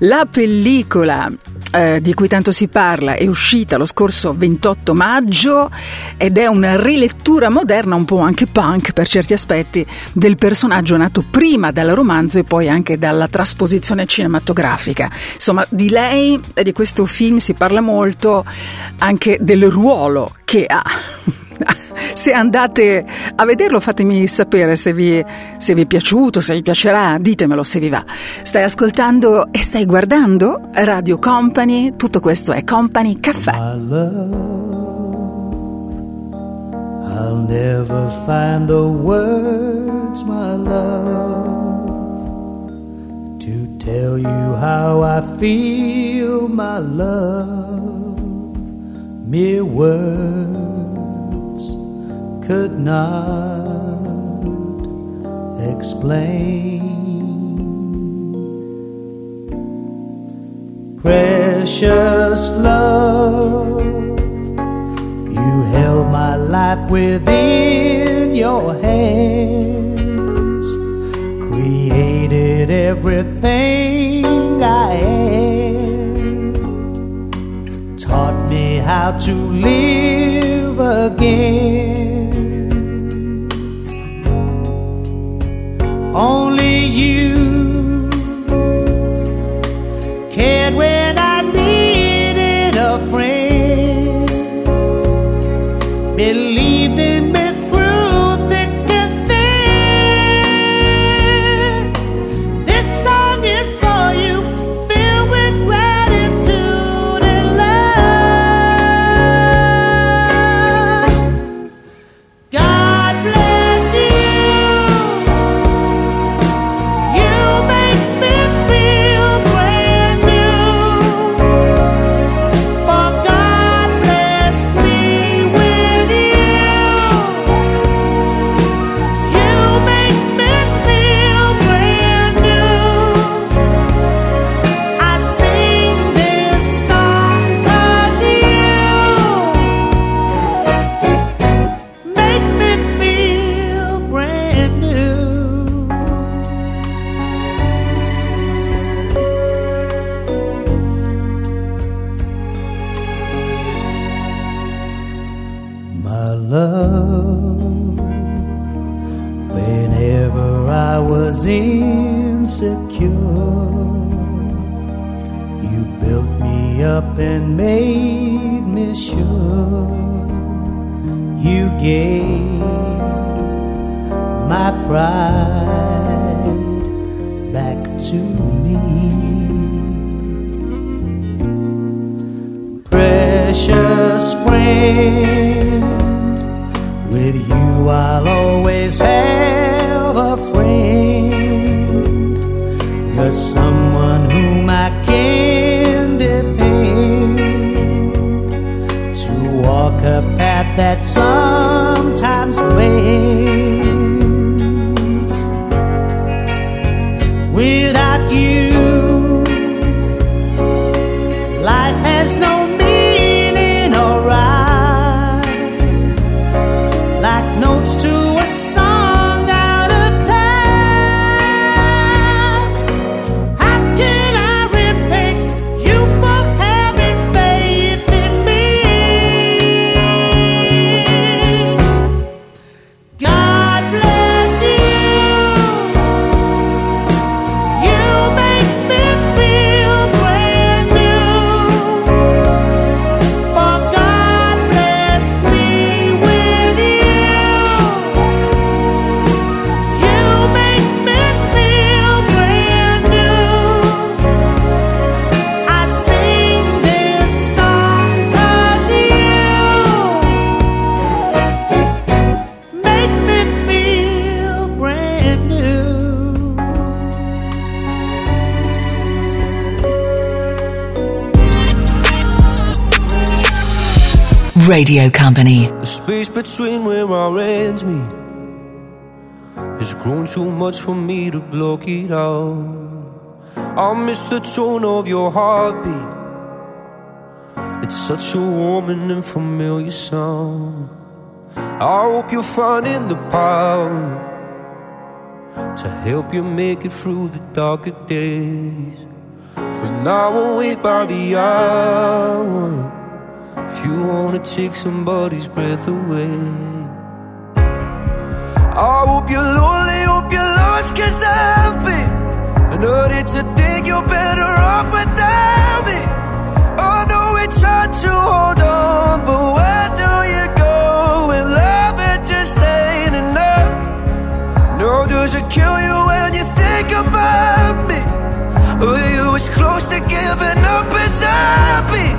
La pellicola eh, di cui tanto si parla è uscita lo scorso 28 maggio ed è una rilettura moderna, un po' anche punk per certi aspetti, del personaggio nato prima dal romanzo e poi anche dalla trasposizione cinematografica. Insomma, di lei e di questo film si parla molto anche del ruolo che ha. Se andate a vederlo fatemi sapere se vi, se vi è piaciuto, se vi piacerà, ditemelo se vi va. Stai ascoltando e stai guardando Radio Company, tutto questo è Company Caffè. I'll never find the words, my love, to tell you how I feel, my love. Mere words could not explain. Precious love. You held my life within your hands, created everything I am, taught me how to live again. Only you and made me sure. You gave Radio Company. The space between where our ends meet has grown too much for me to block it out. I miss the tone of your heartbeat. It's such a warm and familiar sound. I hope you're finding the power to help you make it through the darker days. But now we'll wait by the hour if you wanna take somebody's breath away. I hope you're lonely, hope you're lost, cause I've been. I And hurting to think you're better off without me. I know we tried to hold on, but where do you go when love it just ain't enough? No, does it kill you when you think about me? Were you as close to giving up as I've been?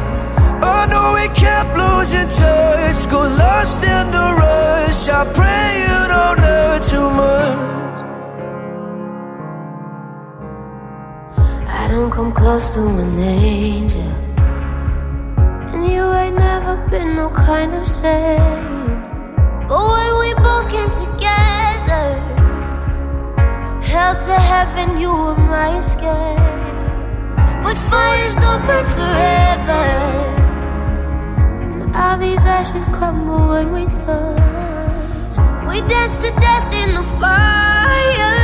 I know we kept losing touch, got lost in the rush. I pray you don't hurt too much. I don't come close to an angel. And you ain't never been no kind of saint. But when we both came together, held to heaven, you were my escape. But fires don't burn forever. These ashes crumble when we touch. We dance to death in the fire.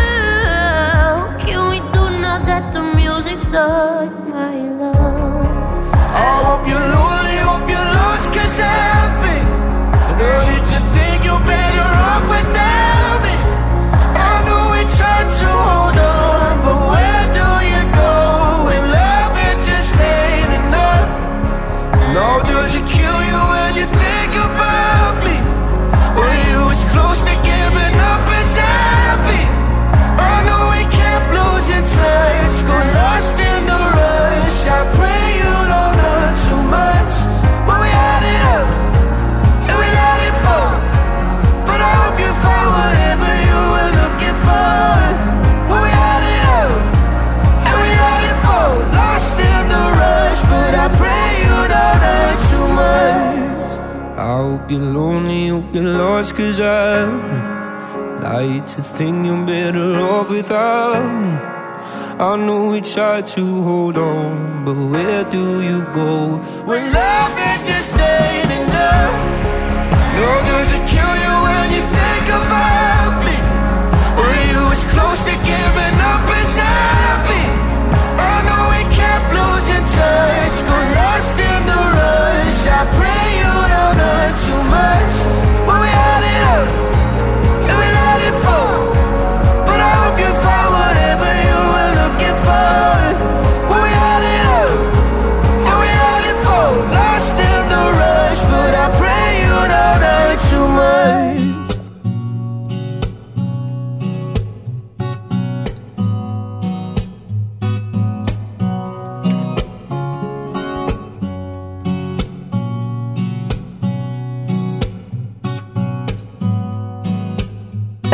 What can we do now that the music's done, my love? I hope you're lonely, hope you're lost, cause I've You're lonely, you're lost, cause I like to think you're better off without me. I know we try to hold on, but where do you go when love it just ain't enough? No, does it kill you when you think about me? Were you as close to giving up as I've? I know we kept losing touch, got lost in the rush. I pray you but I hope you find whatever you were looking for.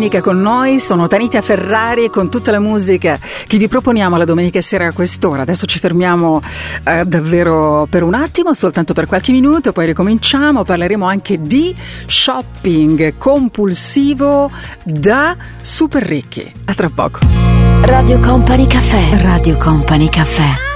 domenica con noi, sono Tanita Ferrari con tutta la musica che vi proponiamo la domenica sera a quest'ora. Adesso ci fermiamo eh, davvero per un attimo, soltanto per qualche minuto, poi ricominciamo, parleremo anche di shopping compulsivo da super ricchi. A tra poco. Radio Company Caffè, Radio Company Caffè.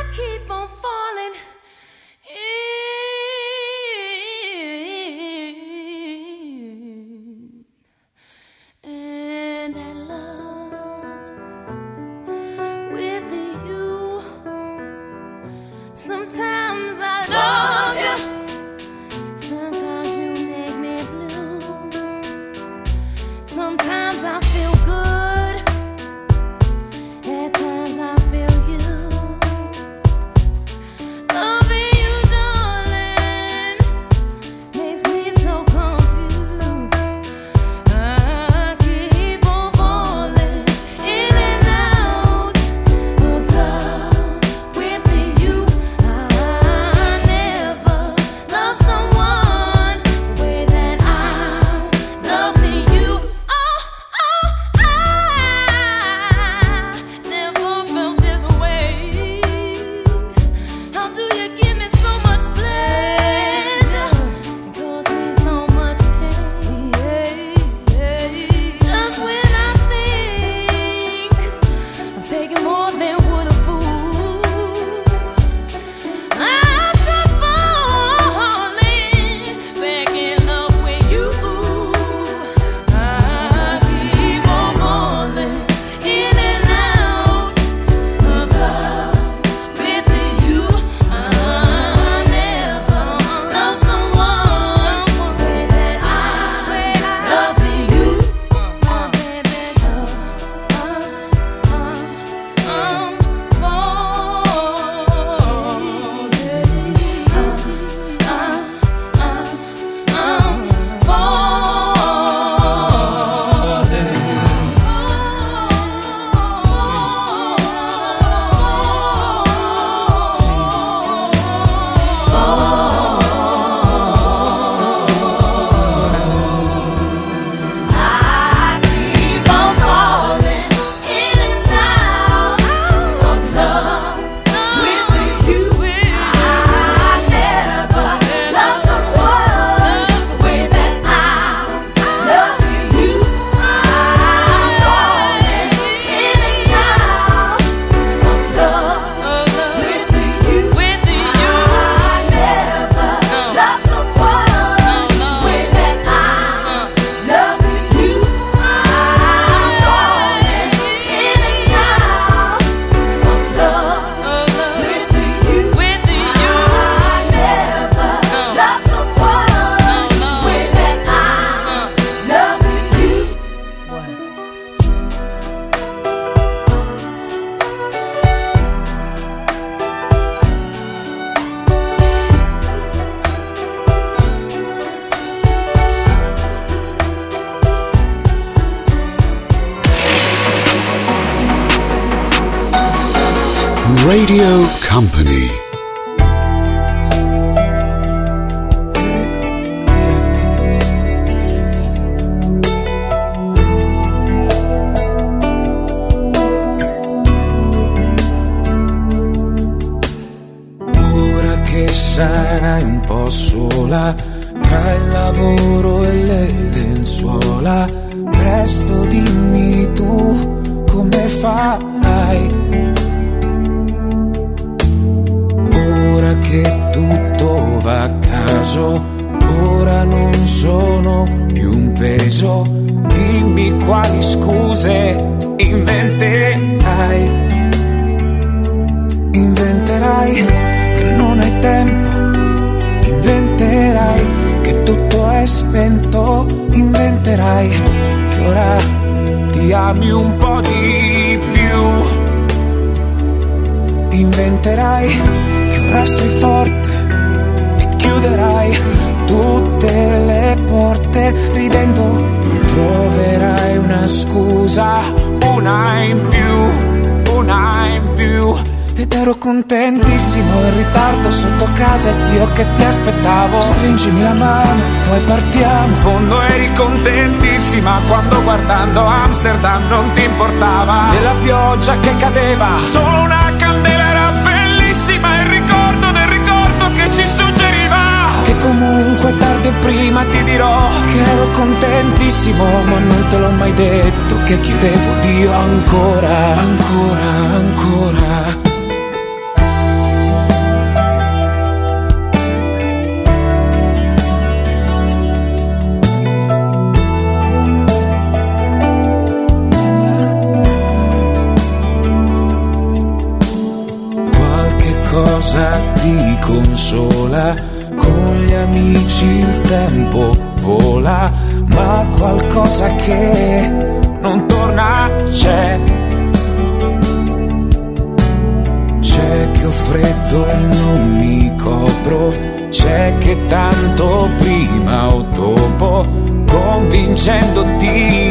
Non mi copro, c'è che tanto prima o dopo, convincendoti,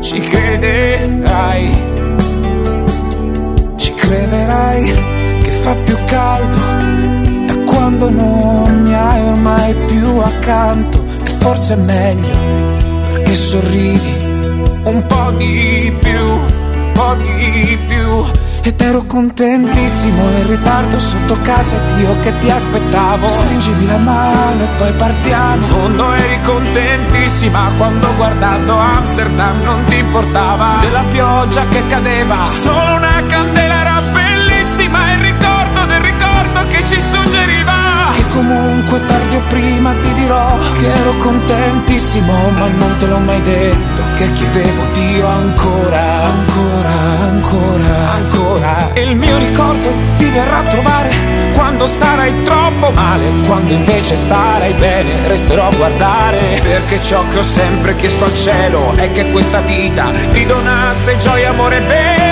ci crederai. Ci crederai che fa più caldo da quando non mi hai ormai più accanto. E forse è meglio perché sorridi un po' di più, un po' di più ed ero contentissimo in ritardo sotto casa ed io che ti aspettavo. Stringimi la mano e poi partiamo. In fondo eri contentissima quando guardando Amsterdam non ti importava. Della pioggia che cadeva. Solo una candela era bellissima Il ricordo del ricordo che ci suggeriva. Che comunque tardi o prima ti dirò Che ero contentissimo ma non te l'ho mai detto Che chiedevo Dio ancora Ancora, ancora, ancora. E il mio ricordo ti verrà a trovare Quando starai troppo male. Quando invece starai bene Resterò a guardare. Perché ciò che ho sempre chiesto al cielo È che questa vita ti donasse gioia, amore vero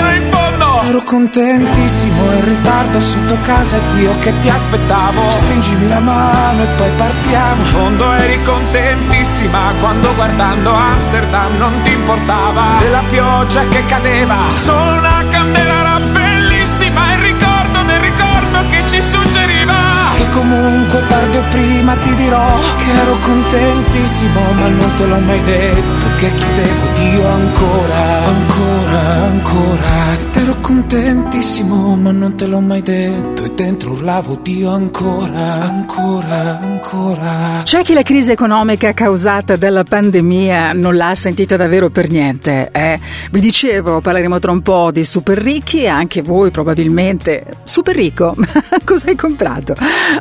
Ero contentissimo in ritardo sotto casa ed io che ti aspettavo. Stringimi la mano e poi partiamo. In fondo eri contentissima quando guardando Amsterdam non ti importava. Della pioggia che cadeva. Solo una candela era bellissima Il ricordo del ricordo che ci suggeriva. Che comunque tardi o prima ti dirò Che ero contentissimo ma non te l'ho mai detto Che chiedevo Dio ancora Ancora, ancora Ed ero contentissimo ma non te l'ho mai detto E dentro urlavo Dio ancora Ancora, ancora C'è chi la crisi economica causata dalla pandemia non l'ha sentita davvero per niente. Eh? Vi dicevo, parleremo tra un po' di super ricchi e anche voi probabilmente. Super ricco? Cosa hai comprato?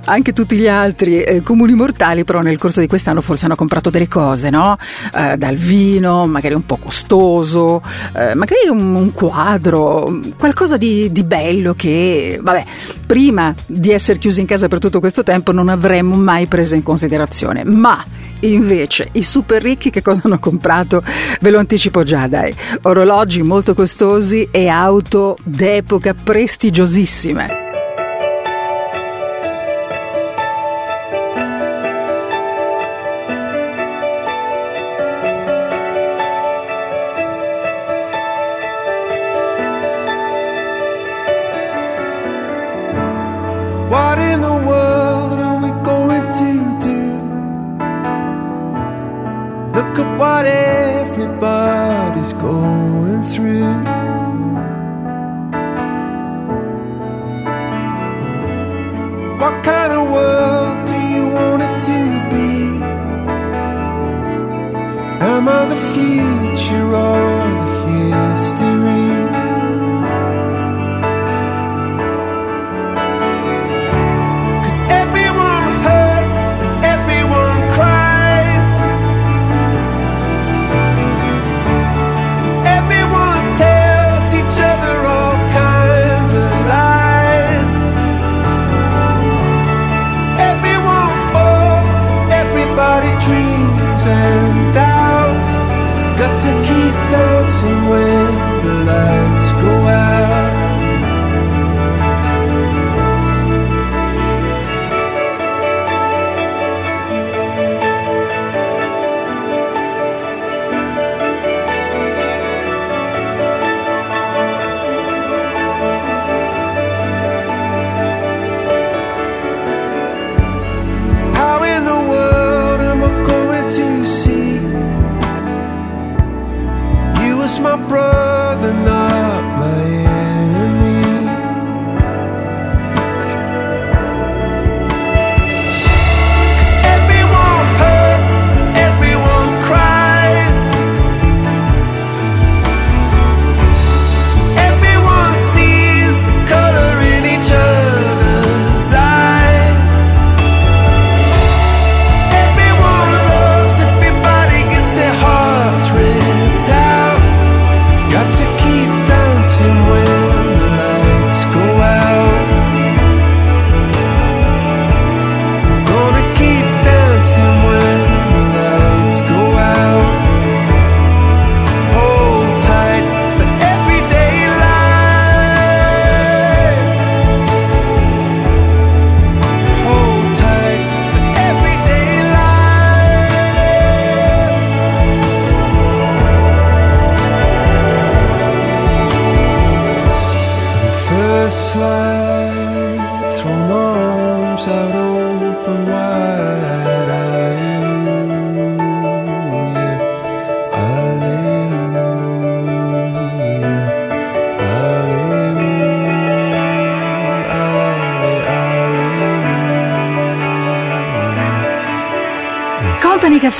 Anche tutti gli altri eh, comuni mortali però nel corso di quest'anno forse hanno comprato delle cose, no? Eh, dal vino, magari un po' costoso, eh, magari un, un quadro, qualcosa di, di bello che, vabbè, prima di essere chiusi in casa per tutto questo tempo non avremmo mai preso in considerazione. Ma invece i super ricchi che cosa hanno comprato? Ve lo anticipo già, dai. Orologi molto costosi e auto d'epoca prestigiosissime.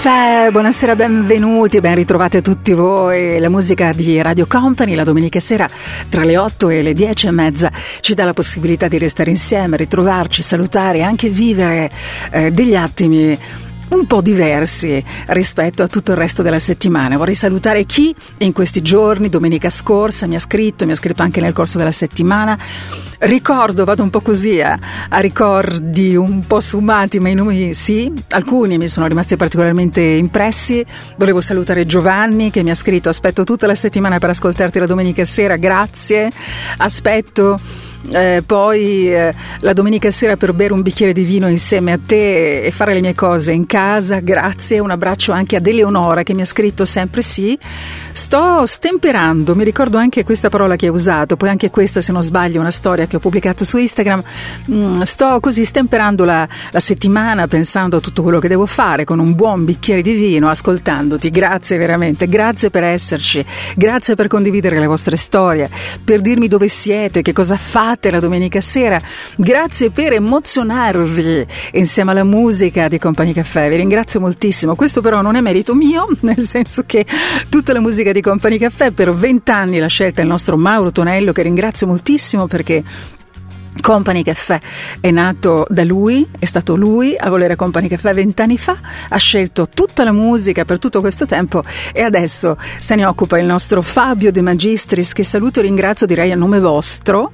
Caffè, buonasera, benvenuti, ben ritrovate tutti voi. La musica di Radio Company la domenica sera tra le 8 e le 10 e mezza ci dà la possibilità di restare insieme, ritrovarci, salutare e anche vivere eh, degli attimi un po' diversi rispetto a tutto il resto della settimana. Vorrei salutare chi in questi giorni, domenica scorsa, mi ha scritto, mi ha scritto anche nel corso della settimana. Ricordo, vado un po' così a, a ricordi un po' sfumati, ma i nomi sì, alcuni mi sono rimasti particolarmente impressi. Volevo salutare Giovanni che mi ha scritto aspetto tutta la settimana per ascoltarti la domenica sera, grazie. Aspetto eh, poi eh, la domenica sera per bere un bicchiere di vino insieme a te e fare le mie cose in casa, grazie, un abbraccio anche ad Eleonora che mi ha scritto sempre sì, sto stemperando, mi ricordo anche questa parola che hai usato, poi anche questa se non sbaglio è una storia che ho pubblicato su Instagram, Mm, sto così stemperando la, la settimana pensando a tutto quello che devo fare con un buon bicchiere di vino, ascoltandoti, grazie veramente, grazie per esserci, grazie per condividere le vostre storie, per dirmi dove siete, che cosa fate la domenica sera. Grazie per emozionarvi insieme alla musica di Compagnia Caffè. Vi ringrazio moltissimo. Questo però non è merito mio, nel senso che tutta la musica di Compagnia Caffè per vent'anni l'ha scelta il nostro Mauro Tonello, che ringrazio moltissimo perché Company Caffè è nato da lui, è stato lui a volere Company Caffè vent'anni fa, ha scelto tutta la musica per tutto questo tempo e adesso se ne occupa il nostro Fabio De Magistris che saluto e ringrazio direi a nome vostro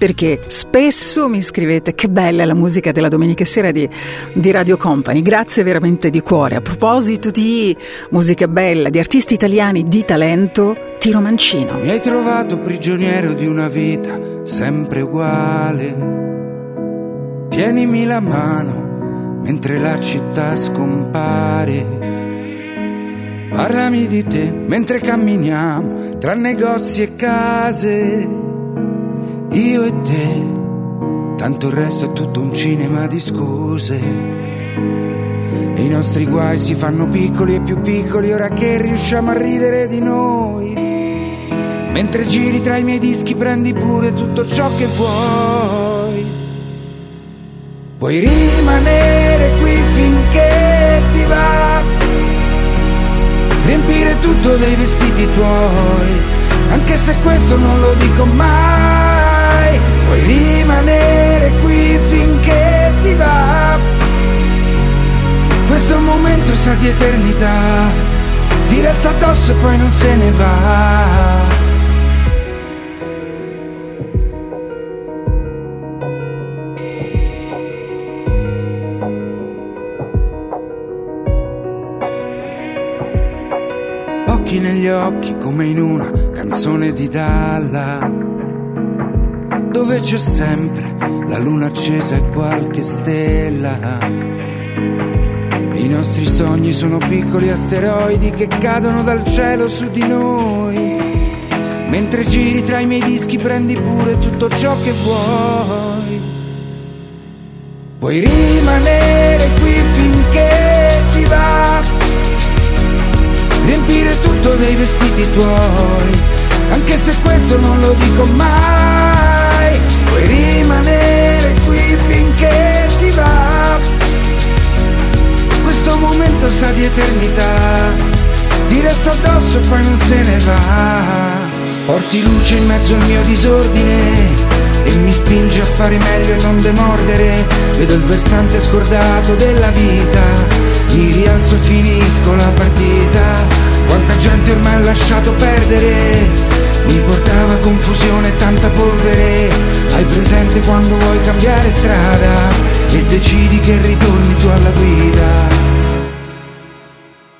perché spesso mi scrivete che bella è la musica della domenica sera di, di Radio Company, grazie veramente di cuore. A proposito di musica bella, di artisti italiani di talento, Tiro Mancino. Mi hai trovato prigioniero di una vita sempre uguale. Tienimi la mano mentre la città scompare. Parlami di te mentre camminiamo tra negozi e case. Io e te, tanto il resto è tutto un cinema di scuse. I nostri guai si fanno piccoli e più piccoli ora che riusciamo a ridere di noi. Mentre giri tra i miei dischi prendi pure tutto ciò che vuoi. Puoi rimanere qui finché ti va. Riempire tutto dei vestiti tuoi. Anche se questo non lo dico mai. Puoi rimanere qui finché ti va. Questo momento sa di eternità. Ti resta addosso e poi non se ne va. Occhi negli occhi come in una canzone di Dalla, dove c'è sempre la luna accesa e qualche stella. I nostri sogni sono piccoli asteroidi che cadono dal cielo su di noi. Mentre giri tra i miei dischi prendi pure tutto ciò che vuoi. Puoi rimanere qui finché ti va. Riempire tutto dei vestiti tuoi. lo dico mai. Puoi rimanere qui finché ti va. Questo momento sa di eternità. Ti resta addosso e poi non se ne va. Porti luce in mezzo al mio disordine e mi spinge a fare meglio e non demordere. Vedo il versante scordato della vita, mi rialzo e finisco la partita. Quanta gente ormai ha lasciato perdere, mi portava confusione e tanta polvere. Hai presente quando vuoi cambiare strada e decidi che ritorni tu alla guida.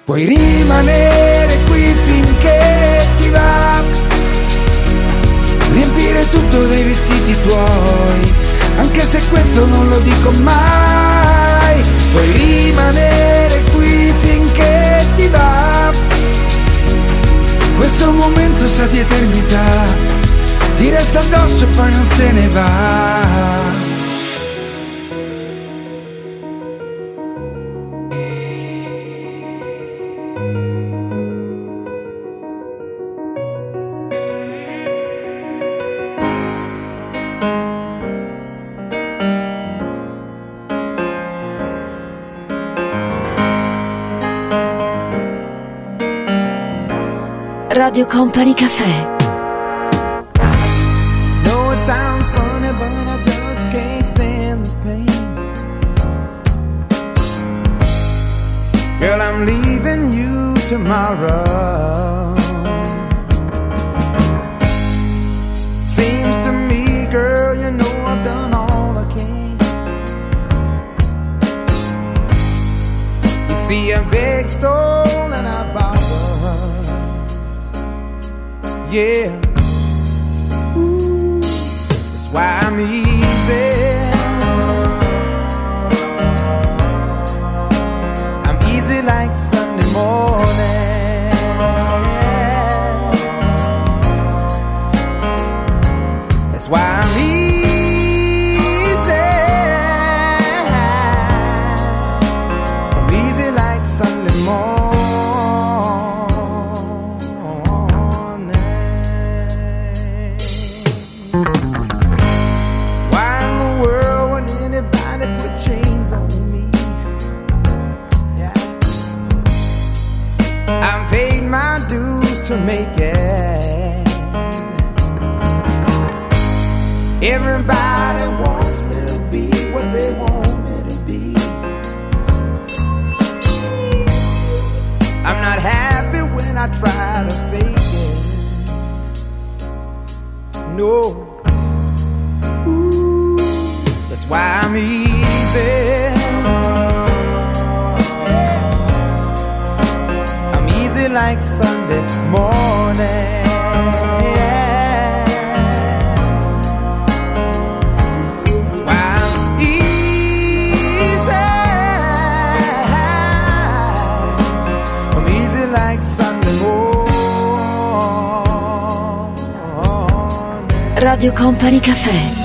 Puoi rimanere qui finché ti va riempire tutto dei vestiti tuoi, anche se questo non lo dico mai, puoi rimanere qui finché ti va. Questo momento sa di eternità, ti resta addosso e poi non se ne va. Radio Company Caffè. Company Caffè.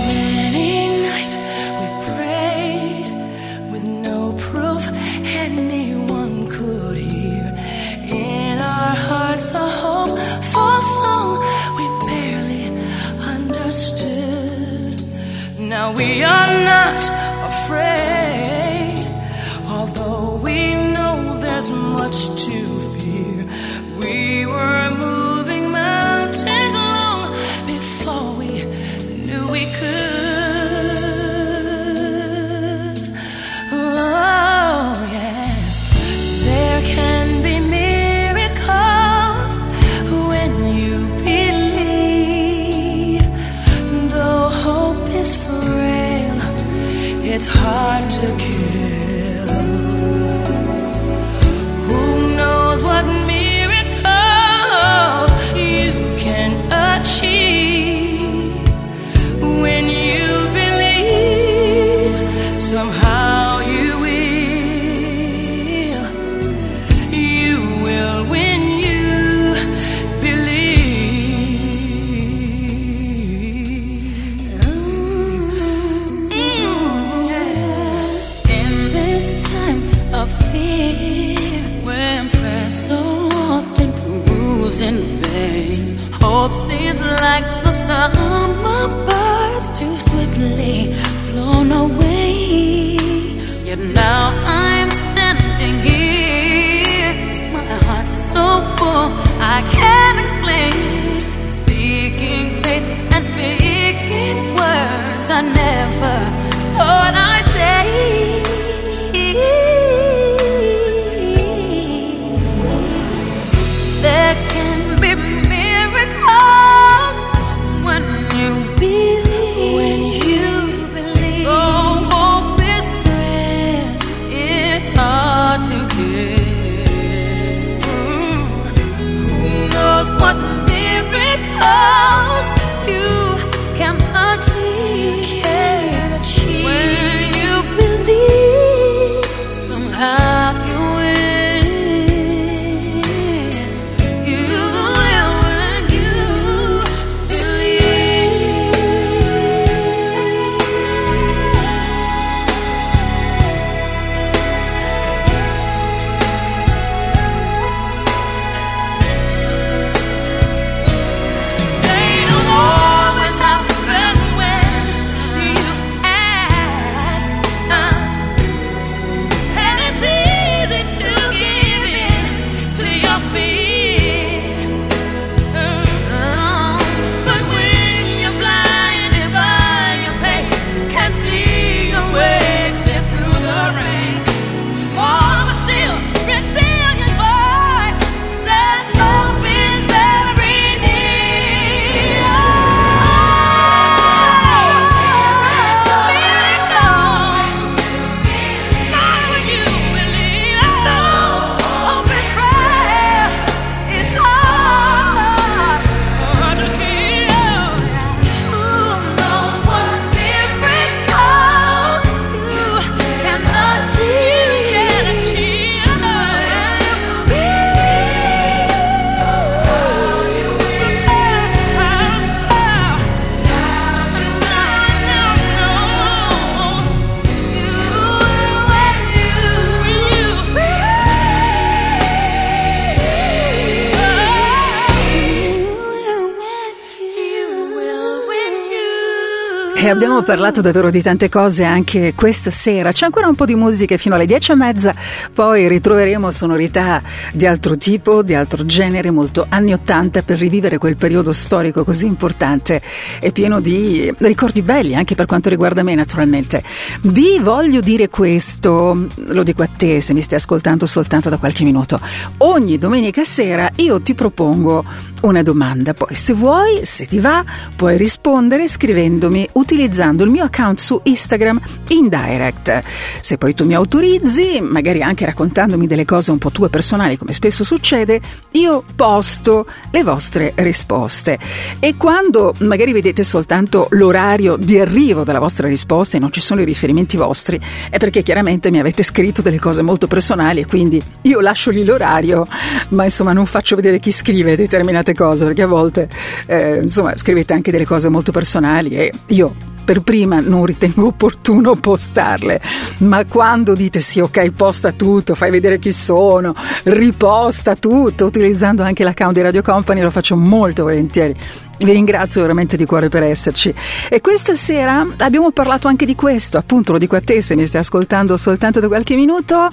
Abbiamo parlato davvero di tante cose anche questa sera. C'è ancora un po' di musica fino alle dieci e mezza, poi ritroveremo sonorità di altro tipo, di altro genere, molto anni Ottanta per rivivere quel periodo storico così importante e pieno di ricordi belli, anche per quanto riguarda me naturalmente. Vi voglio dire questo, lo dico a te se mi stai ascoltando soltanto da qualche minuto. Ogni domenica sera io ti propongo una domanda, poi se vuoi, se ti va, puoi rispondere scrivendomi utilizzando il mio account su Instagram in direct. Se poi tu mi autorizzi, magari anche raccontandomi delle cose un po' tue personali, come spesso succede, io posto le vostre risposte. E quando magari vedete soltanto l'orario di arrivo della vostra risposta e non ci sono i riferimenti vostri, è perché chiaramente mi avete scritto delle cose molto personali e quindi io lascio lì l'orario, ma insomma non faccio vedere chi scrive determinate cose, perché a volte eh, insomma scrivete anche delle cose molto personali e io per prima non ritengo opportuno postarle, ma quando dite sì, ok, posta tutto, fai vedere chi sono, riposta tutto, utilizzando anche l'account di Radio Company, lo faccio molto volentieri. Vi ringrazio veramente di cuore per esserci. E questa sera abbiamo parlato anche di questo, appunto lo dico a te se mi stai ascoltando soltanto da qualche minuto,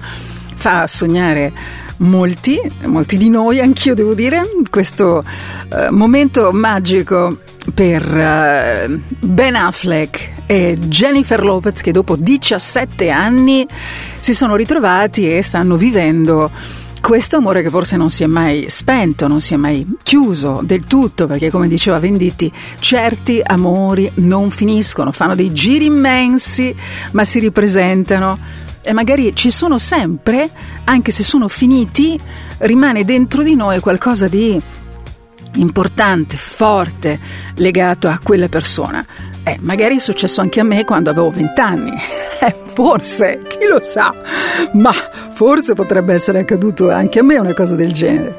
fa sognare molti, molti di noi, anch'io devo dire, questo eh, momento magico per eh, Ben Affleck e Jennifer Lopez che dopo 17 anni si sono ritrovati e stanno vivendo questo amore che forse non si è mai spento, non si è mai chiuso del tutto, perché come diceva Venditti, certi amori non finiscono, fanno dei giri immensi, ma si ripresentano e magari ci sono sempre, anche se sono finiti, rimane dentro di noi qualcosa di importante, forte, legato a quella persona. Eh, magari è successo anche a me quando avevo vent'anni. Eh, forse, chi lo sa, ma forse potrebbe essere accaduto anche a me una cosa del genere.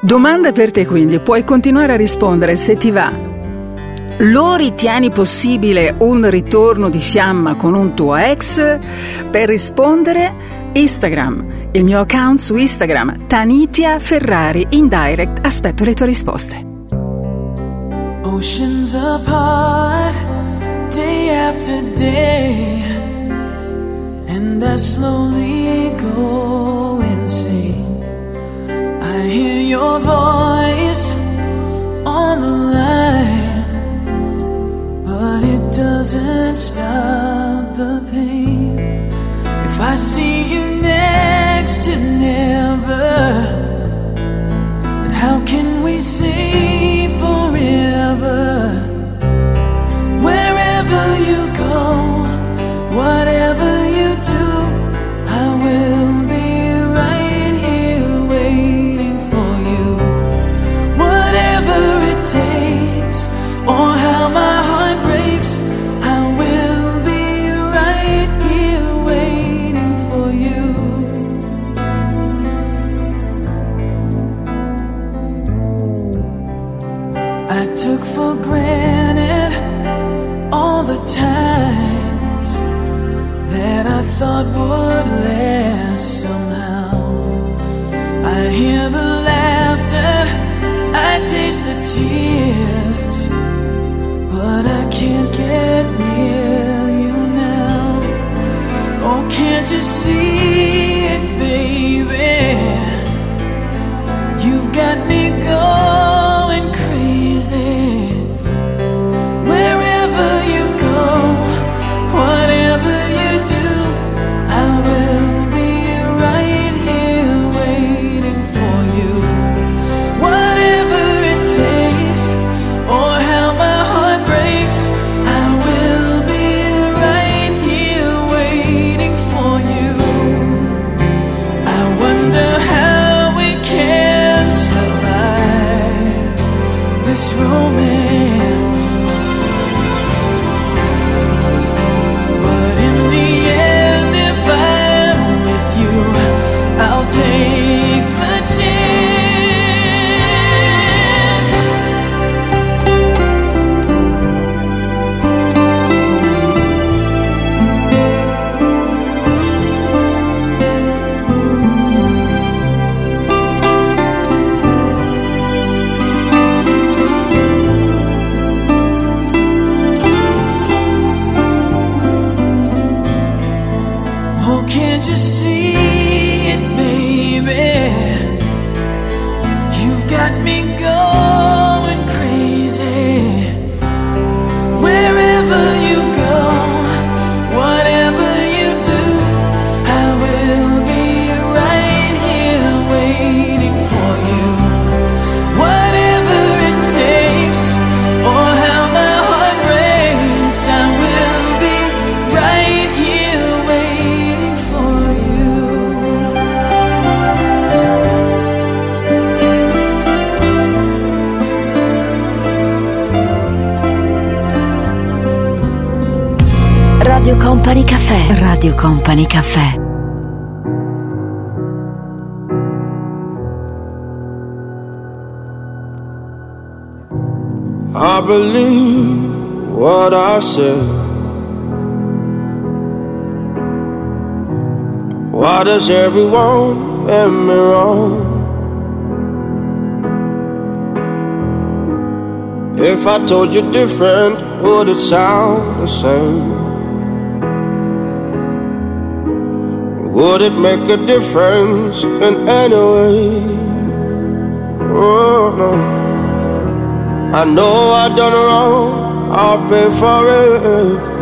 Domanda per te quindi, puoi continuare a rispondere se ti va. Lo ritieni possibile un ritorno di fiamma con un tuo ex? Per rispondere, Instagram, il mio account su Instagram, Tanitia Ferrari in direct, aspetto le tue risposte. Oceans apart, day after day, and I slowly go insane. I hear your voice on the line, but it doesn't stop the pain. If I see you next to never, then how can we say forever? That I thought would Radio Company Caffè. I believe what I said. Why does everyone get me wrong? If I told you different, would it sound the same? Would it make a difference in any way? Oh no. I know I done wrong, I'll pay for it.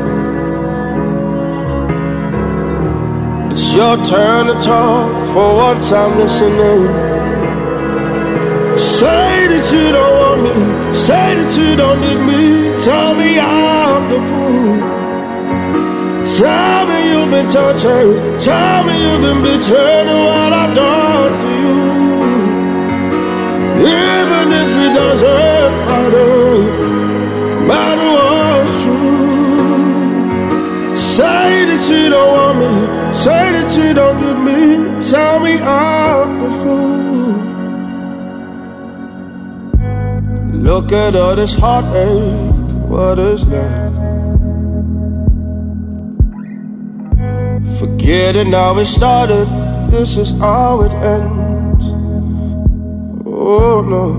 It's your turn to talk, for once I'm listening. Say that you don't want me, say that you don't need me. Tell me I'm the fool. Tell me you've been tortured, tell me you've been betrayed, what I've done to you. Even if it doesn't matter, matter what's true. Say that you don't want me, say that you don't need me. Tell me I'm a fool. Look at all this heartache, what is left? Forgetting how it started, this is how it ends. Oh no,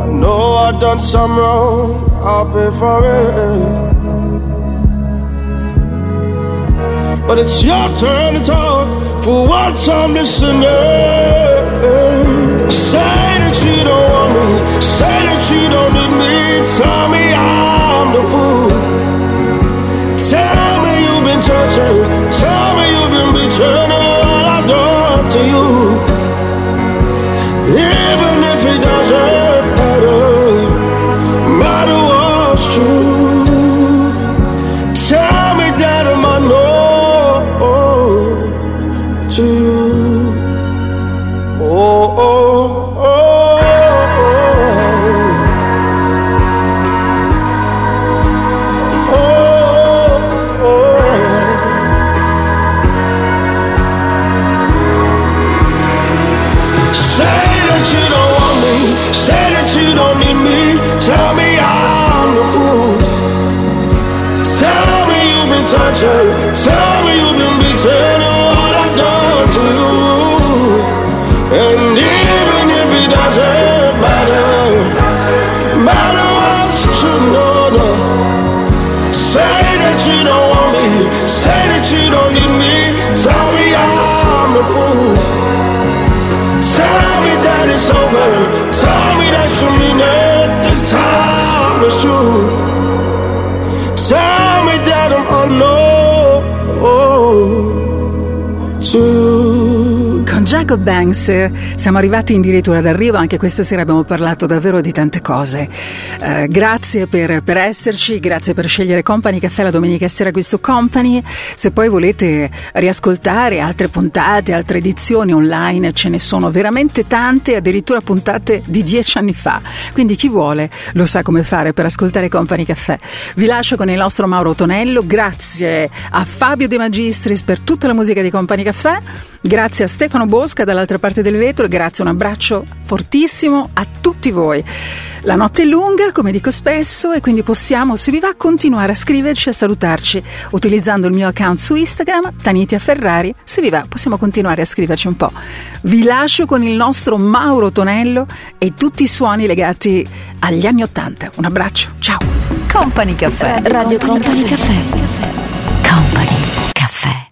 I know I've done some wrong, I'll pay for it. But it's your turn to talk for once I'm listening. Say that you don't want me, say that you don't need me. Tell me I'm the fool. Tell me you've been tortured, tell such. Jacob Banks siamo arrivati addirittura d'arrivo, anche questa sera abbiamo parlato davvero di tante cose. Eh, grazie per, per esserci, grazie per scegliere Company Caffè la domenica sera qui su Company. Se poi volete riascoltare altre puntate, altre edizioni online, ce ne sono veramente tante, addirittura puntate di dieci anni fa. Quindi chi vuole lo sa come fare per ascoltare Company Caffè. Vi lascio con il nostro Mauro Tonello, grazie a Fabio De Magistris per tutta la musica di Company Caffè. Grazie a Stefano Bosca dall'altra parte del vetro e grazie, un abbraccio fortissimo a tutti voi. La notte è lunga, come dico spesso, e quindi possiamo, se vi va, continuare a scriverci e a salutarci utilizzando il mio account su Instagram, Tanitia Ferrari. Se vi va, possiamo continuare a scriverci un po'. Vi lascio con il nostro Mauro Tonello e tutti i suoni legati agli anni Ottanta. Un abbraccio, ciao. Company Caffè. Radio Company Caffè. Company.